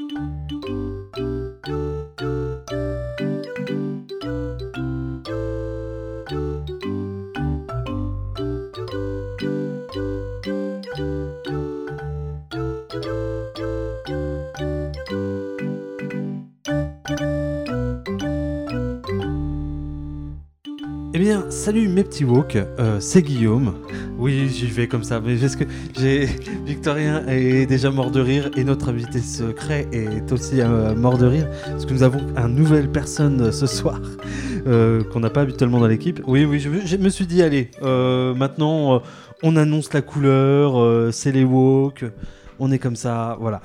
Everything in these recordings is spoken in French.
Eh salut mes petits woke, euh, c'est Guillaume. Oui, j'y vais comme ça, mais parce que j'ai Victorien est déjà mort de rire et notre invité secret est aussi euh, mort de rire parce que nous avons une nouvelle personne ce soir euh, qu'on n'a pas habituellement dans l'équipe. Oui, oui, je, je me suis dit allez, maintenant on annonce la couleur, c'est les woke, on est comme ça, voilà.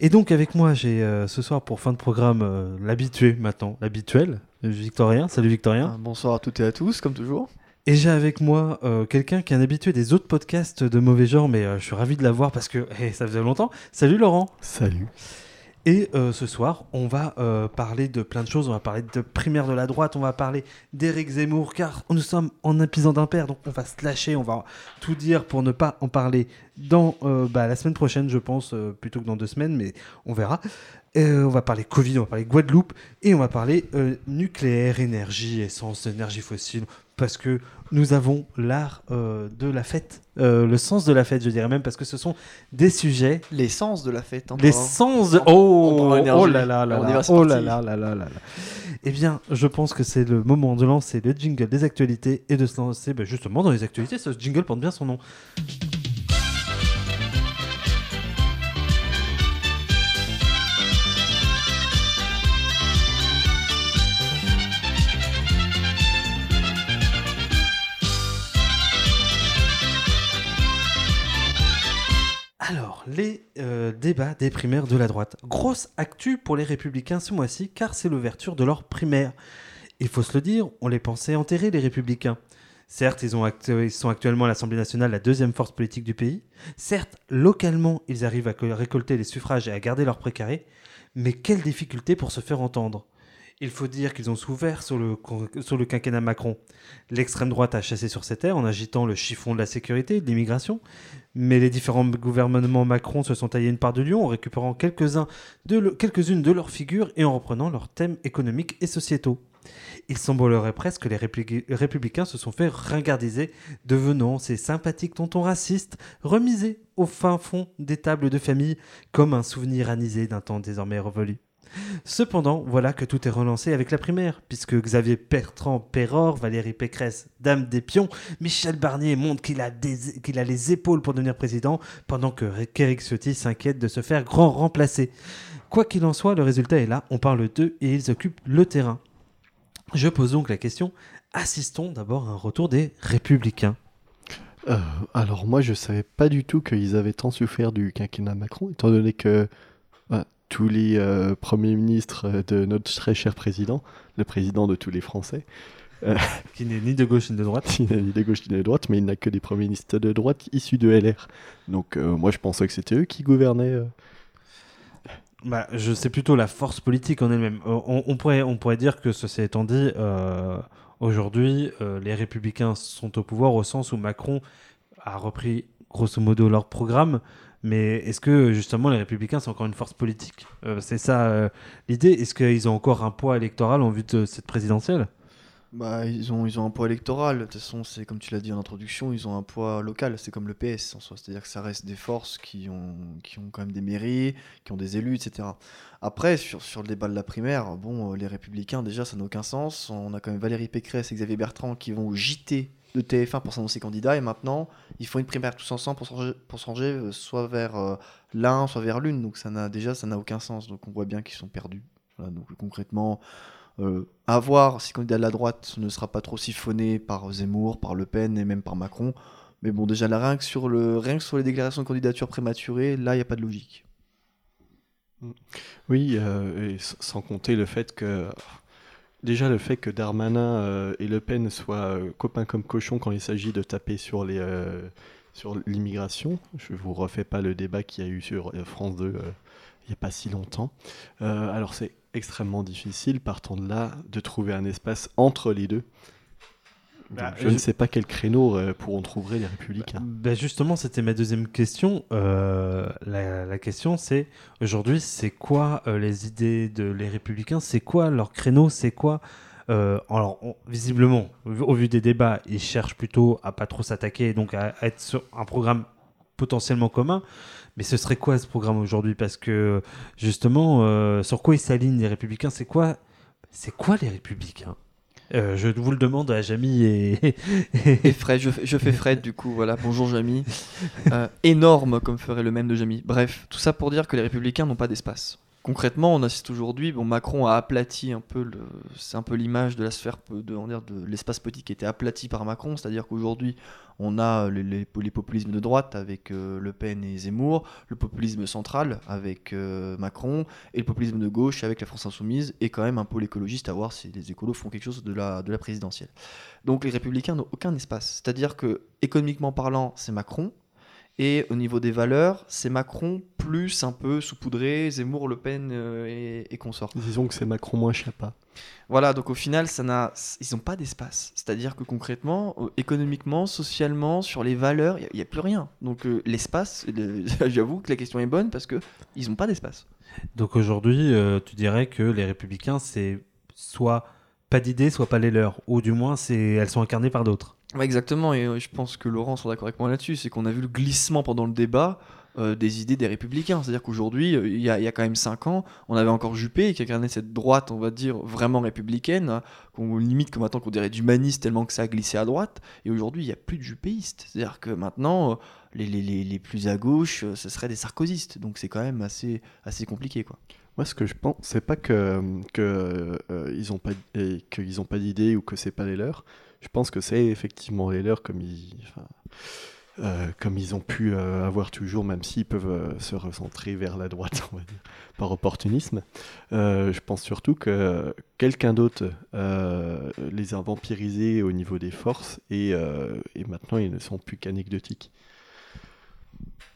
Et donc avec moi j'ai euh, ce soir pour fin de programme euh, l'habitué maintenant, l'habituel, Victorien. Salut Victorien. Ah, Bonsoir à toutes et à tous, comme toujours. Et j'ai avec moi euh, quelqu'un qui est un habitué des autres podcasts de mauvais genre, mais euh, je suis ravi de l'avoir parce que eh, ça faisait longtemps. Salut Laurent. Salut. Et euh, ce soir, on va euh, parler de plein de choses. On va parler de primaire de la droite, on va parler d'Éric Zemmour, car nous sommes en épisode d'impair, donc on va se lâcher, on va tout dire pour ne pas en parler dans euh, bah, la semaine prochaine, je pense, plutôt que dans deux semaines, mais on verra. On va parler Covid, on va parler Guadeloupe, et on va parler nucléaire, énergie, essence, énergie fossile, parce que nous avons l'art euh, de la fête, euh, le sens de la fête, je dirais même, parce que ce sont des sujets L'essence de la fête. de... En- en Oh, parlant énergie. oh là là là là, oh là là là là là là. Eh bien, je pense que c'est le moment de lancer le jingle des actualités et de se lancer bah, justement dans les actualités. Ce jingle porte bien son nom. Les euh, débats des primaires de la droite. Grosse actu pour les républicains ce mois-ci, car c'est l'ouverture de leurs primaires. Il faut se le dire, on les pensait enterrer, les républicains. Certes, ils, sont actuellement à l'Assemblée nationale la deuxième force politique du pays. Certes, localement, ils arrivent à co- récolter les suffrages et à garder leur précaré. Mais quelle difficulté pour se faire entendre il faut dire qu'ils ont souffert sur le, quinquennat Macron. L'extrême droite a chassé sur ses terres en agitant le chiffon de la sécurité de l'immigration. Mais les différents gouvernements Macron se sont taillés une part de lion en récupérant quelques-unes de leurs figures et en reprenant leurs thèmes économiques et sociétaux. Il semblerait presque que les républicains se sont fait ringardiser, devenant ces sympathiques tontons racistes remisés au fin fond des tables de famille comme un souvenir anisé d'un temps désormais révolu. Cependant, voilà que tout est relancé avec la primaire, puisque Xavier Bertrand Péror, Valérie Pécresse, Dame des Pions, Michel Barnier montre qu'il a, a les épaules pour devenir président, pendant que qu'Éric Ciotti s'inquiète de se faire grand remplacer. Quoi qu'il en soit, le résultat est là, on parle d'eux et ils occupent le terrain. Je pose donc la question, assistons d'abord à un retour des républicains. Euh, alors moi je savais pas du tout qu'ils avaient tant souffert du quinquennat Macron, étant donné que bah, tous les euh, premiers ministres euh, de notre très cher président, le président de tous les Français, Qui n'est ni de gauche ni de droite. il n'a ni de gauche ni de droite, mais il n'a que des premiers ministres de droite issus de LR. Donc euh, moi je pensais que c'était eux qui gouvernaient. euh. Bah, je sais plutôt la force politique en elle-même. Euh, On, on pourrait, on pourrait dire que ceci étant dit, euh, aujourd'hui, euh, les républicains sont au pouvoir au sens où Macron a repris grosso modo leur programme. Mais est-ce que justement les républicains sont encore une force politique? Euh, C'est ça euh, l'idée. Est-ce qu'ils ont encore un poids électoral en vue de cette présidentielle? Bah, ils ont, ils ont un poids électoral. De toute façon, c'est comme tu l'as dit en introduction, ils ont un poids local. C'est comme le PS en soi. C'est-à-dire que ça reste des forces qui ont, qui ont quand même des mairies, qui ont des élus, etc. Après, sur, sur le débat de la primaire, bon, euh, les Républicains, déjà, ça n'a aucun sens. On a quand même Valérie Pécresse et Xavier Bertrand qui vont au de TF1 pour s'annoncer candidat. Et maintenant, ils font une primaire tous ensemble pour changer euh, soit vers euh, l'un, soit vers l'une. Donc ça n'a déjà, ça n'a aucun sens. Donc on voit bien qu'ils sont perdus. Donc concrètement, euh, à voir si le candidat de la droite ne sera pas trop siphonné par Zemmour, par Le Pen et même par Macron. Mais bon, déjà, là, rien, que sur le, rien sur les déclarations de candidature prématurées, là, il n'y a pas de logique. Oui, et s- sans compter le fait que déjà le fait que Darmanin euh, et Le Pen soient euh, copains comme cochons quand il s'agit de taper sur les euh, l'immigration. Je vous refais pas le débat qu'il y a eu sur France 2 euh, il n'y a pas si longtemps. Alors c'est extrêmement difficile partant de là de trouver un espace entre les deux. Bah, je, ne sais pas quel créneau euh, pour on trouverait les républicains. Bah, justement, c'était ma deuxième question. Euh, la, la question, c'est aujourd'hui, c'est quoi euh, les idées de les républicains? C'est quoi leur créneau? C'est quoi alors, on- visiblement, au au vu des débats, ils cherchent plutôt à pas trop s'attaquer, donc à, à être sur un programme potentiellement commun. Mais ce serait quoi ce programme aujourd'hui? Parce que justement, euh, sur quoi ils s'alignent les républicains? C'est quoi, c'est quoi les républicains? Euh, Je vous le demande à Jamy et, Fred, je, fais- je fais Fred du coup, voilà, bonjour Jamy. Euh, énorme comme ferait le même de Jamy. Bref, tout ça pour dire que les républicains n'ont pas d'espace. Concrètement, on assiste aujourd'hui, bon, Macron a aplati un peu, le, c'est un peu l'image de la sphère, de, on de l'espace politique qui était aplati par Macron, c'est-à-dire qu'aujourd'hui, on a les populismes de droite avec euh, Le Pen et Zemmour, le populisme central avec euh, Macron, et le populisme de gauche avec la France Insoumise, et quand même un pôle écologiste à voir si les écolos font quelque chose de la, de la présidentielle. Donc les républicains n'ont aucun espace. C'est-à-dire que économiquement parlant, c'est Macron. Et au niveau des valeurs, c'est Macron plus un peu saupoudré, Zemmour, Le Pen euh, et, et consorts. Disons que c'est Macron moins Chiappa. Voilà, donc au final, ça n'a, ils n'ont pas d'espace. C'est-à-dire que concrètement, euh, économiquement, socialement, sur les valeurs, il n'y a, plus rien. Donc euh, l'espace, le- j'avoue que la question est bonne parce que ils n'ont pas d'espace. Donc aujourd'hui, euh, tu dirais que les républicains, c'est soit pas d'idées, soit pas les leurs. Ou du moins, c'est elles sont incarnées par d'autres. Exactement, et euh, je pense que Laurent sera d'accord avec moi là-dessus, c'est qu'on a vu le glissement pendant le débat euh, des idées des républicains. C'est-à-dire qu'aujourd'hui, euh, il y, a- y a quand même 5 ans, on avait encore Juppé qui incarnait cette droite, on va dire, vraiment républicaine, qu'on limite comme maintenant qu'on dirait d'humaniste tellement que ça a glissé à droite, et aujourd'hui, il n'y a plus de juppéistes. C'est-à-dire que maintenant, les, les, les, les plus à gauche, ce seraient des sarkozystes, donc c'est quand même assez, assez compliqué, quoi. Moi, ce que je pense, c'est pas que, que euh, ils ont pas qu'ils pas d'idée ou que c'est pas les leurs. Je pense que c'est effectivement les leurs comme ils, euh, comme ils ont pu euh, avoir toujours, même s'ils peuvent euh, se recentrer vers la droite, on va dire, par opportunisme. Je pense surtout que quelqu'un d'autre les a vampirisés au niveau des forces et, et maintenant ils ne sont plus qu'anecdotiques.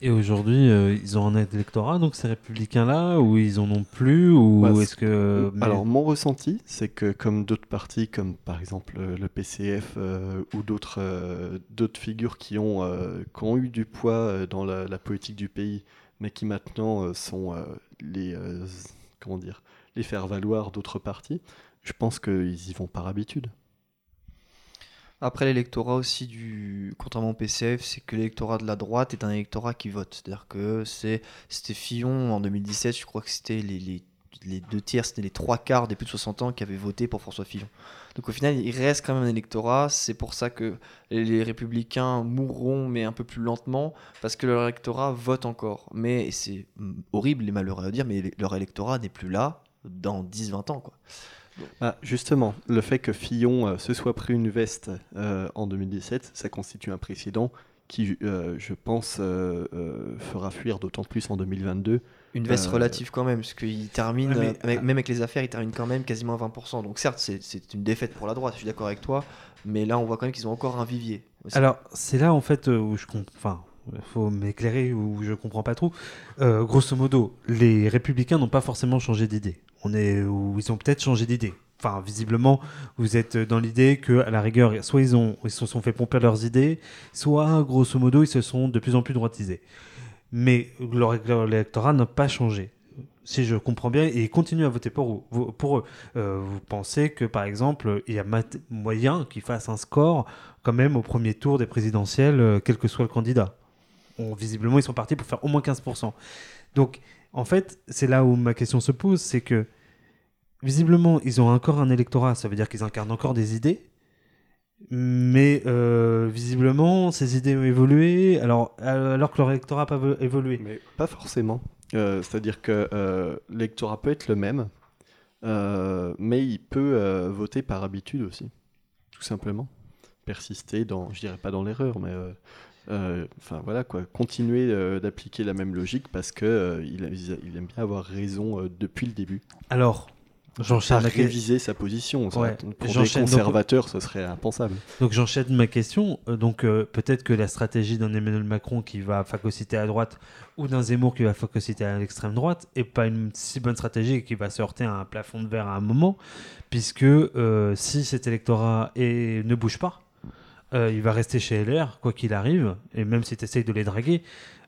Et aujourd'hui, euh, ils ont un électorat, donc ces républicains-là, ou ils en ont plus, ou Bah, est-ce que... mais- Alors, mon ressenti, c'est que comme d'autres partis, comme par exemple euh, le PCF euh, ou d'autres euh, d'autres figures qui ont, qui ont eu du poids dans la, la politique du pays, mais qui maintenant sont les, comment dire, les faire valoir d'autres partis, je pense qu'ils y vont par habitude. Après, l'électorat aussi du. Contrairement au PCF, c'est que l'électorat de la droite est un électorat qui vote. C'est-à-dire que c'était Fillon en 2017, je crois que c'était les, les, deux tiers, c'était les trois quarts des plus de 60 ans qui avaient voté pour François Fillon. Donc au final, il reste quand même un électorat. C'est pour ça que les, républicains mourront, mais un peu plus lentement, parce que leur électorat vote encore. Mais c'est mm, horrible et malheureux à dire, mais leur électorat n'est plus là dans 10-20 ans. Quoi. Ah, justement, le fait que Fillon euh, se soit pris une veste euh, en 2017, ça constitue un précédent qui, euh, je pense, euh, euh, fera fuir d'autant plus en 2022. Une veste Euh, relative quand même, parce qu'il termine, Ouais, mais- avec- même avec les affaires, il termine quand même quasiment à 20%. Donc certes, c'est- une défaite pour la droite, je suis d'accord avec toi, mais là on voit quand même qu'ils ont encore un vivier. aussi. Alors, c'est là en fait où je comprends. Enfin, il faut m'éclairer où je comprends pas trop. Euh, grosso modo, les républicains n'ont pas forcément changé d'idée. On est où ils ont peut-être changé d'idée. Enfin, visiblement, vous êtes dans l'idée que, à la rigueur, soit ils ont, ils se sont fait pomper leurs idées, soit, grosso modo, ils se sont de plus en plus droitisés. Mais leur électorat n'a pas changé. Si je comprends bien, et ils continuent à voter pour, pour eux. Euh, vous pensez que, par exemple, il y a moyen qu'ils fassent un score quand même au premier tour des présidentielles, euh, quel que soit le candidat? Visiblement, ils sont partis pour faire au moins 15%. Donc, en fait, c'est là où ma question se pose, c'est que visiblement, ils ont encore un électorat, ça veut dire qu'ils incarnent encore des idées, mais euh, visiblement, ces idées ont évolué, alors, alors que leur électorat n'a pas vo- évolué. Mais pas forcément. Euh, C'est-à-dire que euh, l'électorat peut être le même, mais il peut voter par habitude aussi, tout simplement. Persister dans, je dirais pas dans l'erreur, mais enfin voilà quoi, continuer euh, d'appliquer la même logique parce que euh, il, aime bien avoir raison euh, depuis le début. Alors, j'enchaîne question. réviser sa position. ça, Ouais, pour des donc- conservateurs, ce serait impensable. Donc j'enchaîne ma question. Euh, donc euh, peut-être que la stratégie d'un Emmanuel Macron qui va phagocyter à droite ou d'un Zemmour qui va phagocyter à l'extrême droite est pas une si bonne stratégie et qui va se heurter à un plafond de verre à un moment, puisque euh, si cet électorat est- ne bouge pas, euh, il va rester chez LR, quoi qu'il arrive, et même si tu essayes de les draguer,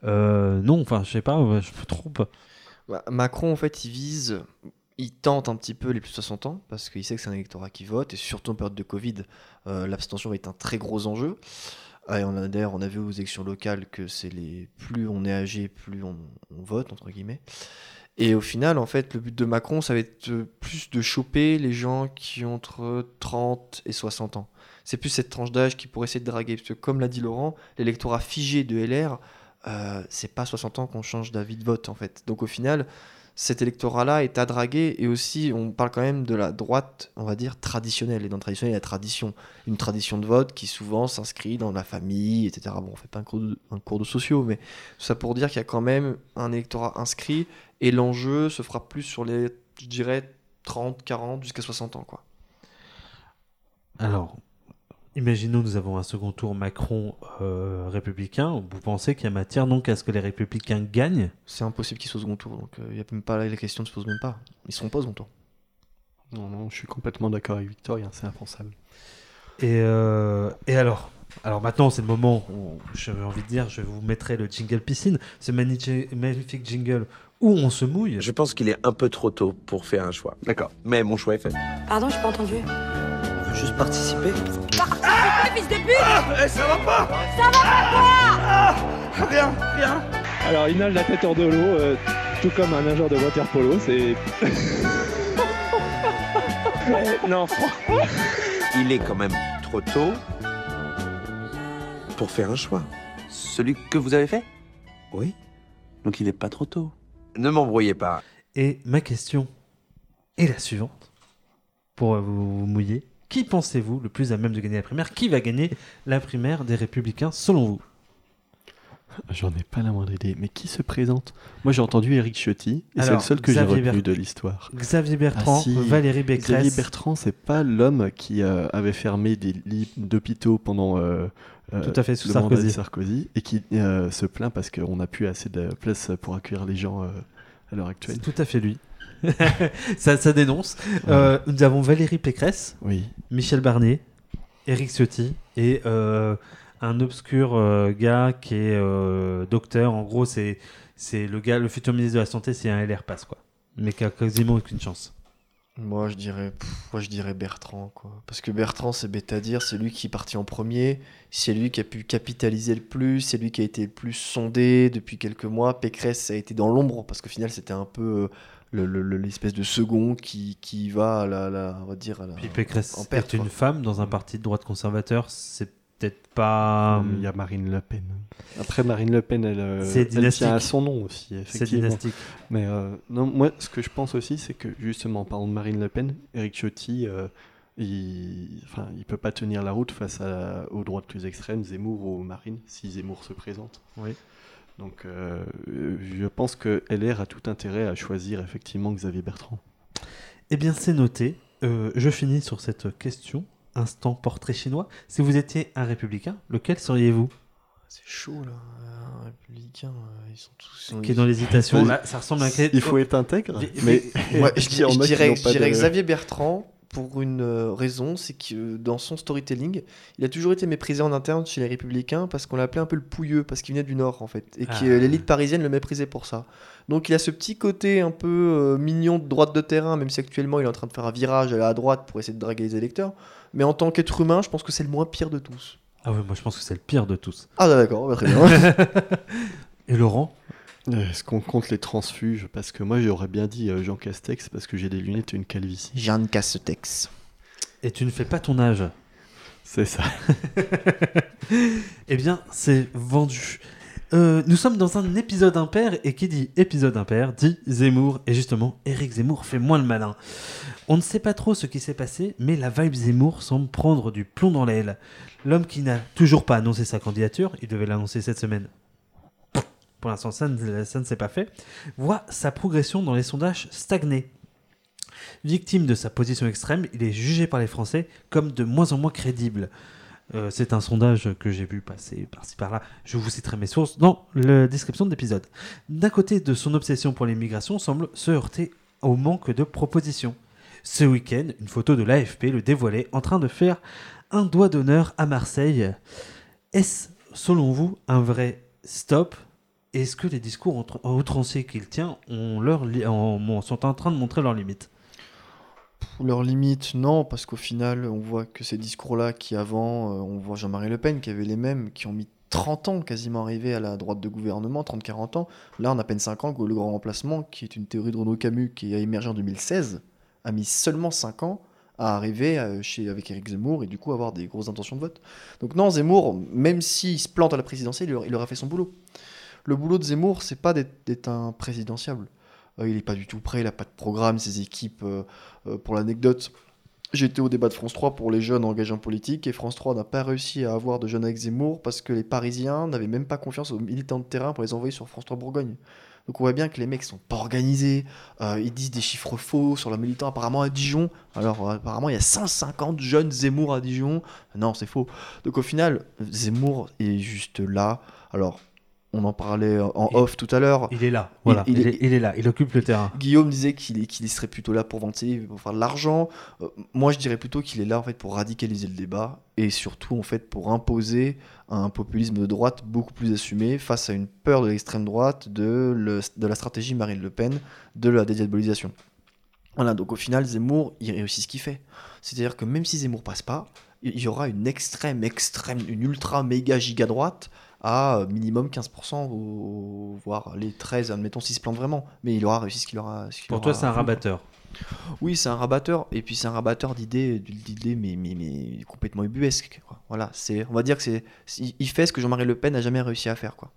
euh, non, enfin, je sais pas, je me trompe. Bah, Macron, en fait, il vise, il tente un petit peu les plus de 60 ans, parce qu'il sait que c'est un électorat qui vote, et surtout en période de Covid, euh, l'abstention est un très gros enjeu. Ah, et on a d'ailleurs, on a vu aux élections locales que c'est les plus on est âgé, plus on, on vote entre guillemets. Et au final, en fait, le but de Macron, ça va être plus de choper les gens qui ont entre 30 et 60 ans. C'est plus cette tranche d'âge qui pourrait essayer de draguer. Parce que, comme l'a dit Laurent, l'électorat figé de LR, euh, c'est pas 60 ans qu'on change d'avis de vote, en fait. Donc, au final, cet électorat-là est à draguer. Et aussi, on parle quand même de la droite, on va dire, traditionnelle. Et dans le traditionnel, il y a tradition. Une tradition de vote qui souvent s'inscrit dans la famille, etc. Bon, on fait pas un cours de, un cours de sociaux, mais ça pour dire qu'il y a quand même un électorat inscrit. Et l'enjeu se fera plus sur les, je dirais, 30, 40, jusqu'à 60 ans, quoi. Alors, imaginons nous avons un second tour Macron euh, républicain. Vous pensez qu'il y a matière donc à ce que les républicains gagnent? C'est impossible qu'ils soient au second tour, donc il n'y a même pas la question ne se pose même pas. Ils seront pas au second tour. Non, non, je suis complètement d'accord avec Victorien, c'est impensable. Et, euh, et alors? Alors maintenant, c'est le moment où j'avais envie de dire, je vous mettrai le jingle piscine, ce magnifique magnifique jingle où on se mouille. Je pense qu'il est un peu trop tôt pour faire un choix. D'accord. Mais mon choix est fait. Pardon, j'ai pas entendu. On veut juste participer. Fils de pute Eh, ça va pas Rien, rien Alors il nage la tête hors de l'eau, euh, tout comme un nageur de water polo, c'est... Non, Il est quand même trop tôt pour faire un choix. Celui que vous avez fait? Oui. Donc il est pas trop tôt. Ne m'embrouillez pas. Et ma question est la suivante, pour vous mouiller? Qui pensez-vous le plus à même de gagner la primaire? Qui va gagner la primaire des Républicains selon vous? J'en ai pas la moindre idée. Mais qui se présente? Moi, j'ai entendu Eric Ciotti, et c'est le seul que j'ai retenu de l'histoire. Xavier Bertrand, Ah, si. Valérie Pécresse. Xavier Bertrand, c'est pas l'homme qui euh, avait fermé des lits d'hôpitaux pendant euh, euh, Tout à fait, sous le de Sarkozy. Sarkozy et qui se plaint parce qu'on n'a plus assez de place pour accueillir les gens à l'heure actuelle. C'est tout à fait lui. ça, ça dénonce. Euh, nous avons Valérie Pécresse, Oui. Michel Barnier, Éric Ciotti et euh, un obscur euh, gars qui est docteur. En gros, c'est c'est le gars, le futur ministre de la santé, c'est un LR passe quoi, mais qui a quasiment aucune chance. Moi, je dirais, pff, moi, je dirais Bertrand, quoi. Parce que Bertrand, c'est bête à dire, c'est lui qui est parti en premier, c'est lui qui a pu capitaliser le plus, c'est lui qui a été le plus sondé depuis quelques mois. Pécresse, ça a été dans l'ombre, parce qu'au final, c'était un peu euh, le- l'espèce de second qui, qui va à la, la- on va dire, à la... Puis Pécresse en perte, est une quoi. femme dans un parti de droite conservateur, c'est peut-être pas. Il y a Marine Le Pen. Après, Marine Le Pen, elle, euh, elle tient à son nom aussi, C'est effectivement. dynastique. Mais euh, non, moi, ce que je pense aussi, c'est que justement, en parlant de Marine Le Pen, Eric Ciotti, euh, il, enfin, il peut pas tenir la route face à, aux droites plus extrêmes, Zemmour ou Marine, si Zemmour se présente. Oui. Donc, euh, je pense que LR a tout intérêt à choisir effectivement Xavier Bertrand. Eh bien, c'est noté. Euh, je finis sur cette question. Instant portrait chinois. Si vous étiez un républicain, lequel seriez-vous? C'est chaud, là. Un républicain, euh, ils sont tous... Qui est dans l'hésitation. Ça ressemble à un. Il faut être intègre, mais Ouais, je, je dirais, je dirais Xavier Bertrand pour une euh, raison, c'est que euh, dans son storytelling, il a toujours été méprisé en interne chez les Républicains parce qu'on l'appelait un peu le pouilleux parce qu'il venait du Nord en fait et que Ah. l'élite parisienne le méprisait pour ça. Donc il a ce petit côté un peu euh, mignon de droite de terrain, même si actuellement il est en train de faire un virage à droite pour essayer de draguer les électeurs. Mais en tant qu'être humain, je pense que c'est le moins pire de tous. Ah ouais, moi je pense que c'est le pire de tous. Ah d'accord, bah, très bien. Et Laurent? Est-ce qu'on compte les transfuges? Parce que moi, j'aurais bien dit euh, Jean Castex parce que j'ai des lunettes et une calvitie. Jeanne Castex. Et tu ne fais pas ton âge. C'est ça. Eh bien, c'est vendu. Euh, nous sommes dans un épisode impair, et qui dit épisode impair dit Zemmour, et justement, Eric Zemmour fait moins le malin. On ne sait pas trop ce qui s'est passé, mais la vibe Zemmour semble prendre du plomb dans l'aile. L'homme qui n'a toujours pas annoncé sa candidature, il devait l'annoncer cette semaine. Pour l'instant, ça ne, s'est pas fait. Voit sa progression dans les sondages stagner. Victime de sa position extrême, il est jugé par les Français comme de moins en moins crédible. Euh, c'est un sondage que j'ai vu passer par-ci par-là. Je vous citerai mes sources dans la description de l'épisode. D'un côté, de son obsession pour l'immigration semble se heurter au manque de propositions. Ce week-end, une photo de l'AFP le dévoilait en train de faire un doigt d'honneur à Marseille. Est-ce, selon vous, un vrai stop? Est-ce que les discours outranciers qu'il tient ont leur sont en train de montrer leurs limites? Pour leurs limites, non, parce qu'au final, on voit que ces discours-là, qui avant, euh, on voit Jean-Marie Le Pen, qui avait les mêmes, qui ont mis 30 ans quasiment à arriver à la droite de gouvernement, 30-40 ans. Là, on a à peine 5 ans que le grand remplacement, qui est une théorie de Renaud Camus qui a émergé en 2016, a mis seulement 5 ans à arriver euh, chez, avec Éric Zemmour et du coup avoir des grosses intentions de vote. Donc non, Zemmour, même s'il se plante à la présidentielle, il aura fait son boulot. Le boulot de Zemmour, c'est pas d'être un présidentiable. Euh, il n'est pas du tout prêt, il n'a pas de programme, ses équipes, euh, euh, pour l'anecdote, j'étais au débat de France 3 pour les jeunes engagés en politique et France 3 n'a pas réussi à avoir de jeunes avec Zemmour parce que les Parisiens n'avaient même pas confiance aux militants de terrain pour les envoyer sur France 3 Bourgogne. Donc on voit bien que les mecs sont pas organisés, ils disent des chiffres faux sur leurs militants apparemment à Dijon. Alors apparemment il y a 150 jeunes Zemmour à Dijon. Non c'est faux. Donc au final Zemmour est juste là. Alors on en parlait en off tout à l'heure. Il est là, voilà. il Il, est- est, il est là, il occupe le terrain. Guillaume disait qu'il serait plutôt là pour vanter, pour faire de l'argent. Euh, moi, je dirais plutôt qu'il est là en fait pour radicaliser le débat et surtout en fait pour imposer un populisme de droite beaucoup plus assumé face à une peur de l'extrême droite, de, le- de la stratégie Marine Le Pen, de la dédiabolisation. Voilà, donc au final, Zemmour, il réussit ce qu'il fait. C'est-à-dire que même si Zemmour passe pas, il y aura une extrême, extrême, une ultra méga giga droite à euh, minimum 15%, ou, voire les 13, admettons, s'il se plante vraiment. Mais il aura réussi ce qu'il aura. ce qu'il Pour aura toi, c'est un rabatteur. Oui, c'est un rabatteur, et puis c'est un rabatteur d'idées, d'idées mais, mais, mais complètement ubuesques. Quoi. Voilà, c'est, on va dire que c'est, il- il fait ce que Jean-Marie Le Pen n'a jamais réussi à faire. Quoi.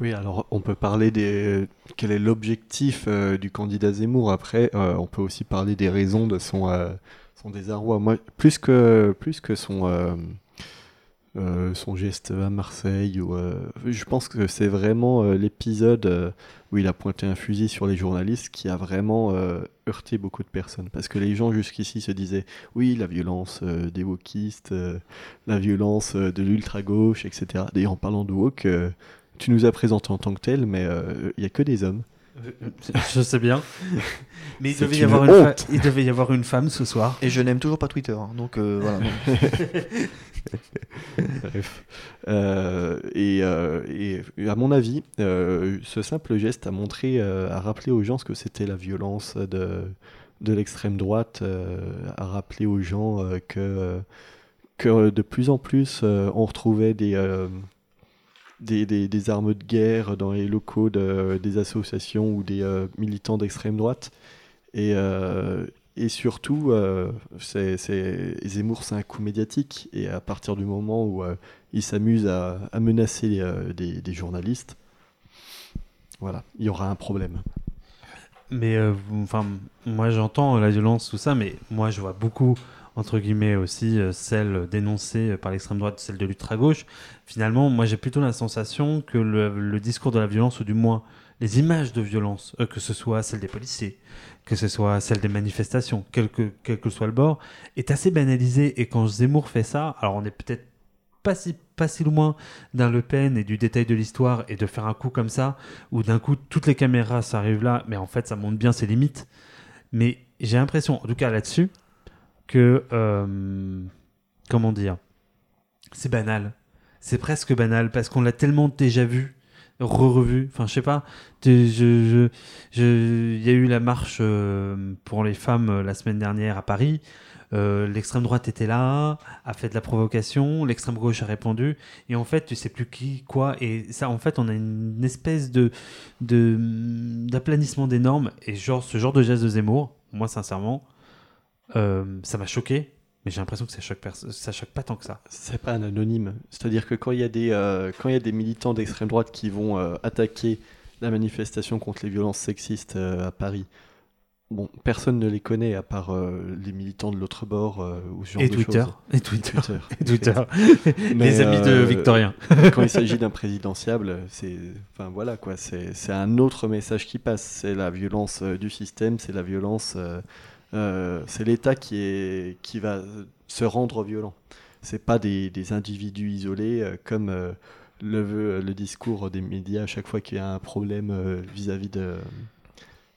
Oui, alors on peut parler des quel est l'objectif euh, du candidat Zemmour? Après, euh, on peut aussi parler des raisons de son euh, son désarroi. Moi, plus que plus que son euh, son geste à Marseille, ou, euh, je pense que c'est vraiment euh, l'épisode euh, où il a pointé un fusil sur les journalistes qui a vraiment euh, heurté beaucoup de personnes. Parce que les gens jusqu'ici se disaient, oui, la violence euh, des wokistes, euh, la violence euh, de l'ultra-gauche, etc. D'ailleurs, en parlant de woke, euh, tu nous as présenté en tant que tel, mais euh, il n'y a que des hommes. Je sais bien. Mais il devait, y avoir une fa- il devait y avoir une femme ce soir. Et je n'aime toujours pas Twitter, hein, donc euh, voilà. Bref. Euh, et, euh, et à mon avis, euh, ce simple geste a montré, euh, a rappelé aux gens ce que c'était la violence de, de l'extrême droite, euh, a rappelé aux gens euh, que, euh, que de plus en plus euh, on retrouvait des, euh, des, des- armes de guerre dans les locaux de- des associations ou des euh, militants d'extrême droite. Et, euh, et surtout, euh, c'est, Zemmour, c'est un coup médiatique. Et à partir du moment où euh, il s'amuse à, menacer euh, des, journalistes, voilà, il y aura un problème. Mais enfin, moi j'entends la violence, tout ça, mais moi je vois beaucoup, entre guillemets aussi, celle dénoncée par l'extrême droite, celle de l'ultra-gauche. Finalement, moi j'ai plutôt la sensation que le discours de la violence, ou du moins les images de violence, euh, que ce soit celle des policiers, que ce soit celle des manifestations, quel que, quel que soit le bord, est assez banalisé. Et quand Zemmour fait ça, alors on est peut-être pas si, pas si loin d'un Le Pen et du détail de l'histoire et de faire un coup comme ça, où d'un coup toutes les caméras s'arrivent là, mais en fait ça montre bien ses limites. Mais j'ai l'impression, en tout cas là-dessus, que euh, comment dire, c'est banal. C'est presque banal parce qu'on l'a tellement déjà vu, re-revu. Enfin, je sais pas. Je- je- Il y a eu la marche euh, pour les femmes euh, la semaine dernière à Paris. Euh, l'extrême droite était là, a fait de la provocation, l'extrême gauche a répondu, et en fait, tu sais plus qui, quoi, et ça, en fait, on a une espèce de d'aplanissement des normes, et genre, ce genre de geste de Zemmour, moi, sincèrement, ça m'a choqué, mais j'ai l'impression que ça choque, ça choque pas tant que ça. C'est pas un anonyme. C'est-à-dire que quand il y a des, euh, quand il y a des militants d'extrême droite qui vont euh, attaquer la manifestation contre les violences sexistes euh, à Paris, bon, personne ne les connaît à part les militants de l'autre bord ou ce genre Et de Twitter, choses. et Twitter, Twitter. et Twitter, les amis de Victorien. quand il s'agit d'un présidentiable, c'est, enfin voilà quoi, c'est, un autre message qui passe. C'est la violence du système, c'est la violence, euh, c'est l'État qui qui va se rendre violent. C'est pas des, individus isolés euh, comme euh, le veut le discours des médias à chaque fois qu'il y a un problème vis-à-vis de,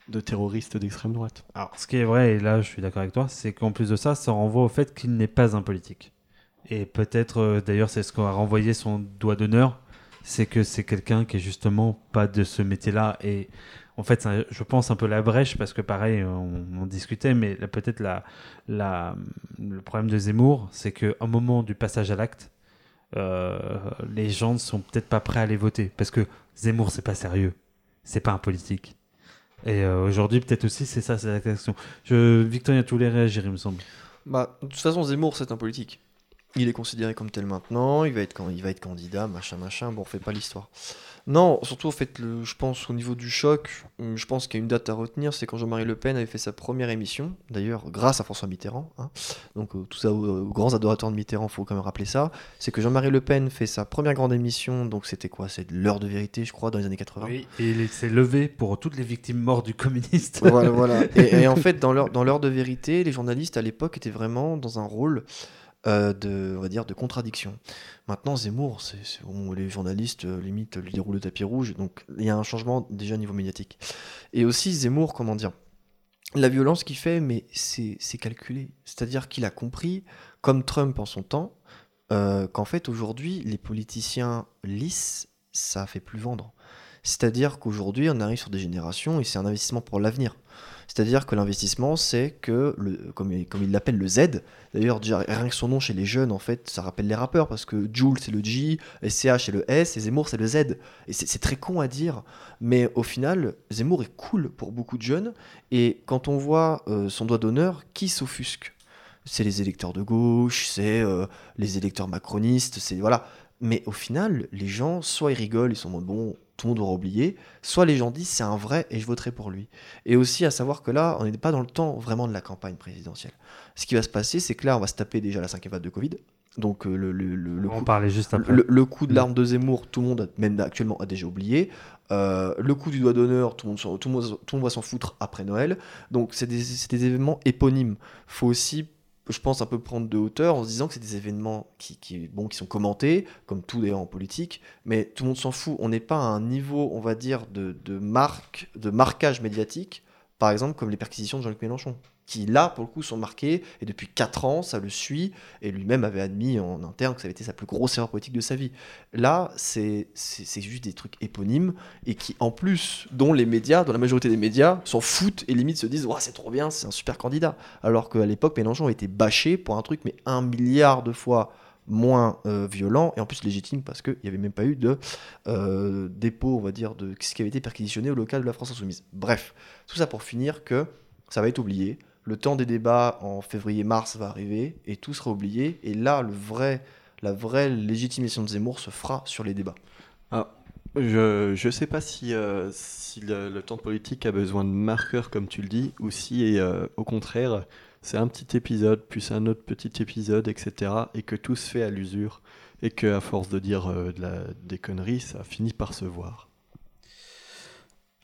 de terroristes d'extrême droite. Alors, ce qui est vrai, et là je suis d'accord avec toi, c'est qu'en plus de ça, ça renvoie au fait qu'il n'est pas un politique. Et peut-être, d'ailleurs, c'est ce qu'on a renvoyé son doigt d'honneur, c'est que c'est quelqu'un qui est justement pas de ce métier-là. Et en fait, je pense un peu la brèche, parce que pareil, on, on discutait, mais peut-être le problème de Zemmour, c'est qu'au moment du passage à l'acte, euh, les gens ne sont peut-être pas prêts à les voter. Parce que Zemmour, c'est pas sérieux. C'est pas un politique. Et euh, aujourd'hui, peut-être aussi, c'est ça, c'est la question. Je, Victorien Toulet réagir, il me semble. Bah, de toute façon, Zemmour, c'est un politique. Il est considéré comme tel maintenant, il va être, il va être candidat, machin, machin. Bon, on fait pas l'histoire. Non, surtout, en fait, le, je pense au niveau du choc, hum, je pense qu'il y a une date à retenir, c'est quand Jean-Marie Le Pen avait fait sa première émission, d'ailleurs, grâce à François Mitterrand. hein. Donc, euh, tout ça, aux, aux grands adorateurs de Mitterrand, faut quand même rappeler ça. C'est que Jean-Marie Le Pen fait sa première grande émission, donc c'était quoi? C'est l'heure de vérité, je crois, dans les années 80. Oui, et il s'est levé pour toutes les victimes mortes du communiste. voilà, voilà. Et, et en fait, dans l'heure, dans l'heure de vérité, les journalistes à l'époque étaient vraiment dans un rôle euh, de, on va dire, de contradiction. Maintenant, Zemmour, c'est, les journalistes euh, limite lui déroulent le tapis rouge, donc il y a un changement déjà au niveau médiatique. Et aussi Zemmour, comment dire, la violence qu'il fait, mais c'est, c'est calculé. C'est-à-dire qu'il a compris, comme Trump en son temps, euh, qu'en fait aujourd'hui, les politiciens lisses, ça fait plus vendre. C'est-à-dire qu'aujourd'hui, on arrive sur des générations et c'est un investissement pour l'avenir. C'est-à-dire que l'investissement, c'est que, le, comme, il- comme il l'appelle le Z, d'ailleurs, rien que son nom chez les jeunes, en fait, ça rappelle les rappeurs, parce que Jules, c'est le J, SCH, c'est le S, et Zemmour, c'est le Z. Et c'est très con à dire, mais au final, Zemmour est cool pour beaucoup de jeunes, et quand on voit euh, son doigt d'honneur, qui s'offusque? C'est les électeurs de gauche, c'est euh, les électeurs macronistes, c'est voilà. Mais au final, les gens, soit ils rigolent, ils sont en bon, tout le monde aura oublié, soit les gens disent c'est un vrai et je voterai pour lui. Et aussi à savoir que là, on n'est pas dans le temps vraiment de la campagne présidentielle. Ce qui va se passer, c'est que là, on va se taper déjà la cinquième vague de Covid. Donc euh, le, le, le, On coup, parlait juste après. le, le coup de l'arme de Zemmour, tout le monde, même actuellement, a déjà oublié. Euh, le coup du doigt d'honneur, tout, le monde tout, le monde- tout le monde va s'en foutre après Noël. Donc c'est des, c'est des événements éponymes. faut aussi, je pense, un peu prendre de hauteur en se disant que c'est des événements qui, qui, sont commentés, comme tout d'ailleurs en politique, mais tout le monde s'en fout. On n'est pas à un niveau, on va dire, de, de marque, de marquage médiatique, par exemple, comme les perquisitions de Jean-Luc Mélenchon qui là pour le coup sont marqués et depuis 4 ans ça le suit et lui-même avait admis en interne que ça avait été sa plus grosse erreur politique de sa vie. Là c'est juste des trucs éponymes et qui en plus dont les médias, dont la majorité des médias s'en foutent et limite se disent Ouah, c'est trop bien, c'est un super candidat. Alors qu'à l'époque Mélenchon a été bâché pour un truc mais un milliard de fois moins euh, violent et en plus légitime parce qu'il n'y avait même pas eu de euh, dépôt, on va dire, de ce qui avait été perquisitionné au local de la France Insoumise. Bref, tout ça pour finir que ça va être oublié. Le temps des débats en février-mars va arriver et tout sera oublié. Et là, la vraie légitimation de Zemmour se fera sur les débats. Je je sais pas si, euh, le, temps politique a besoin de marqueurs comme tu le dis ou si euh, au contraire c'est un petit épisode plus un autre petit épisode etc et que tout se fait à l'usure et que à force de dire euh, la, des conneries ça finit par se voir.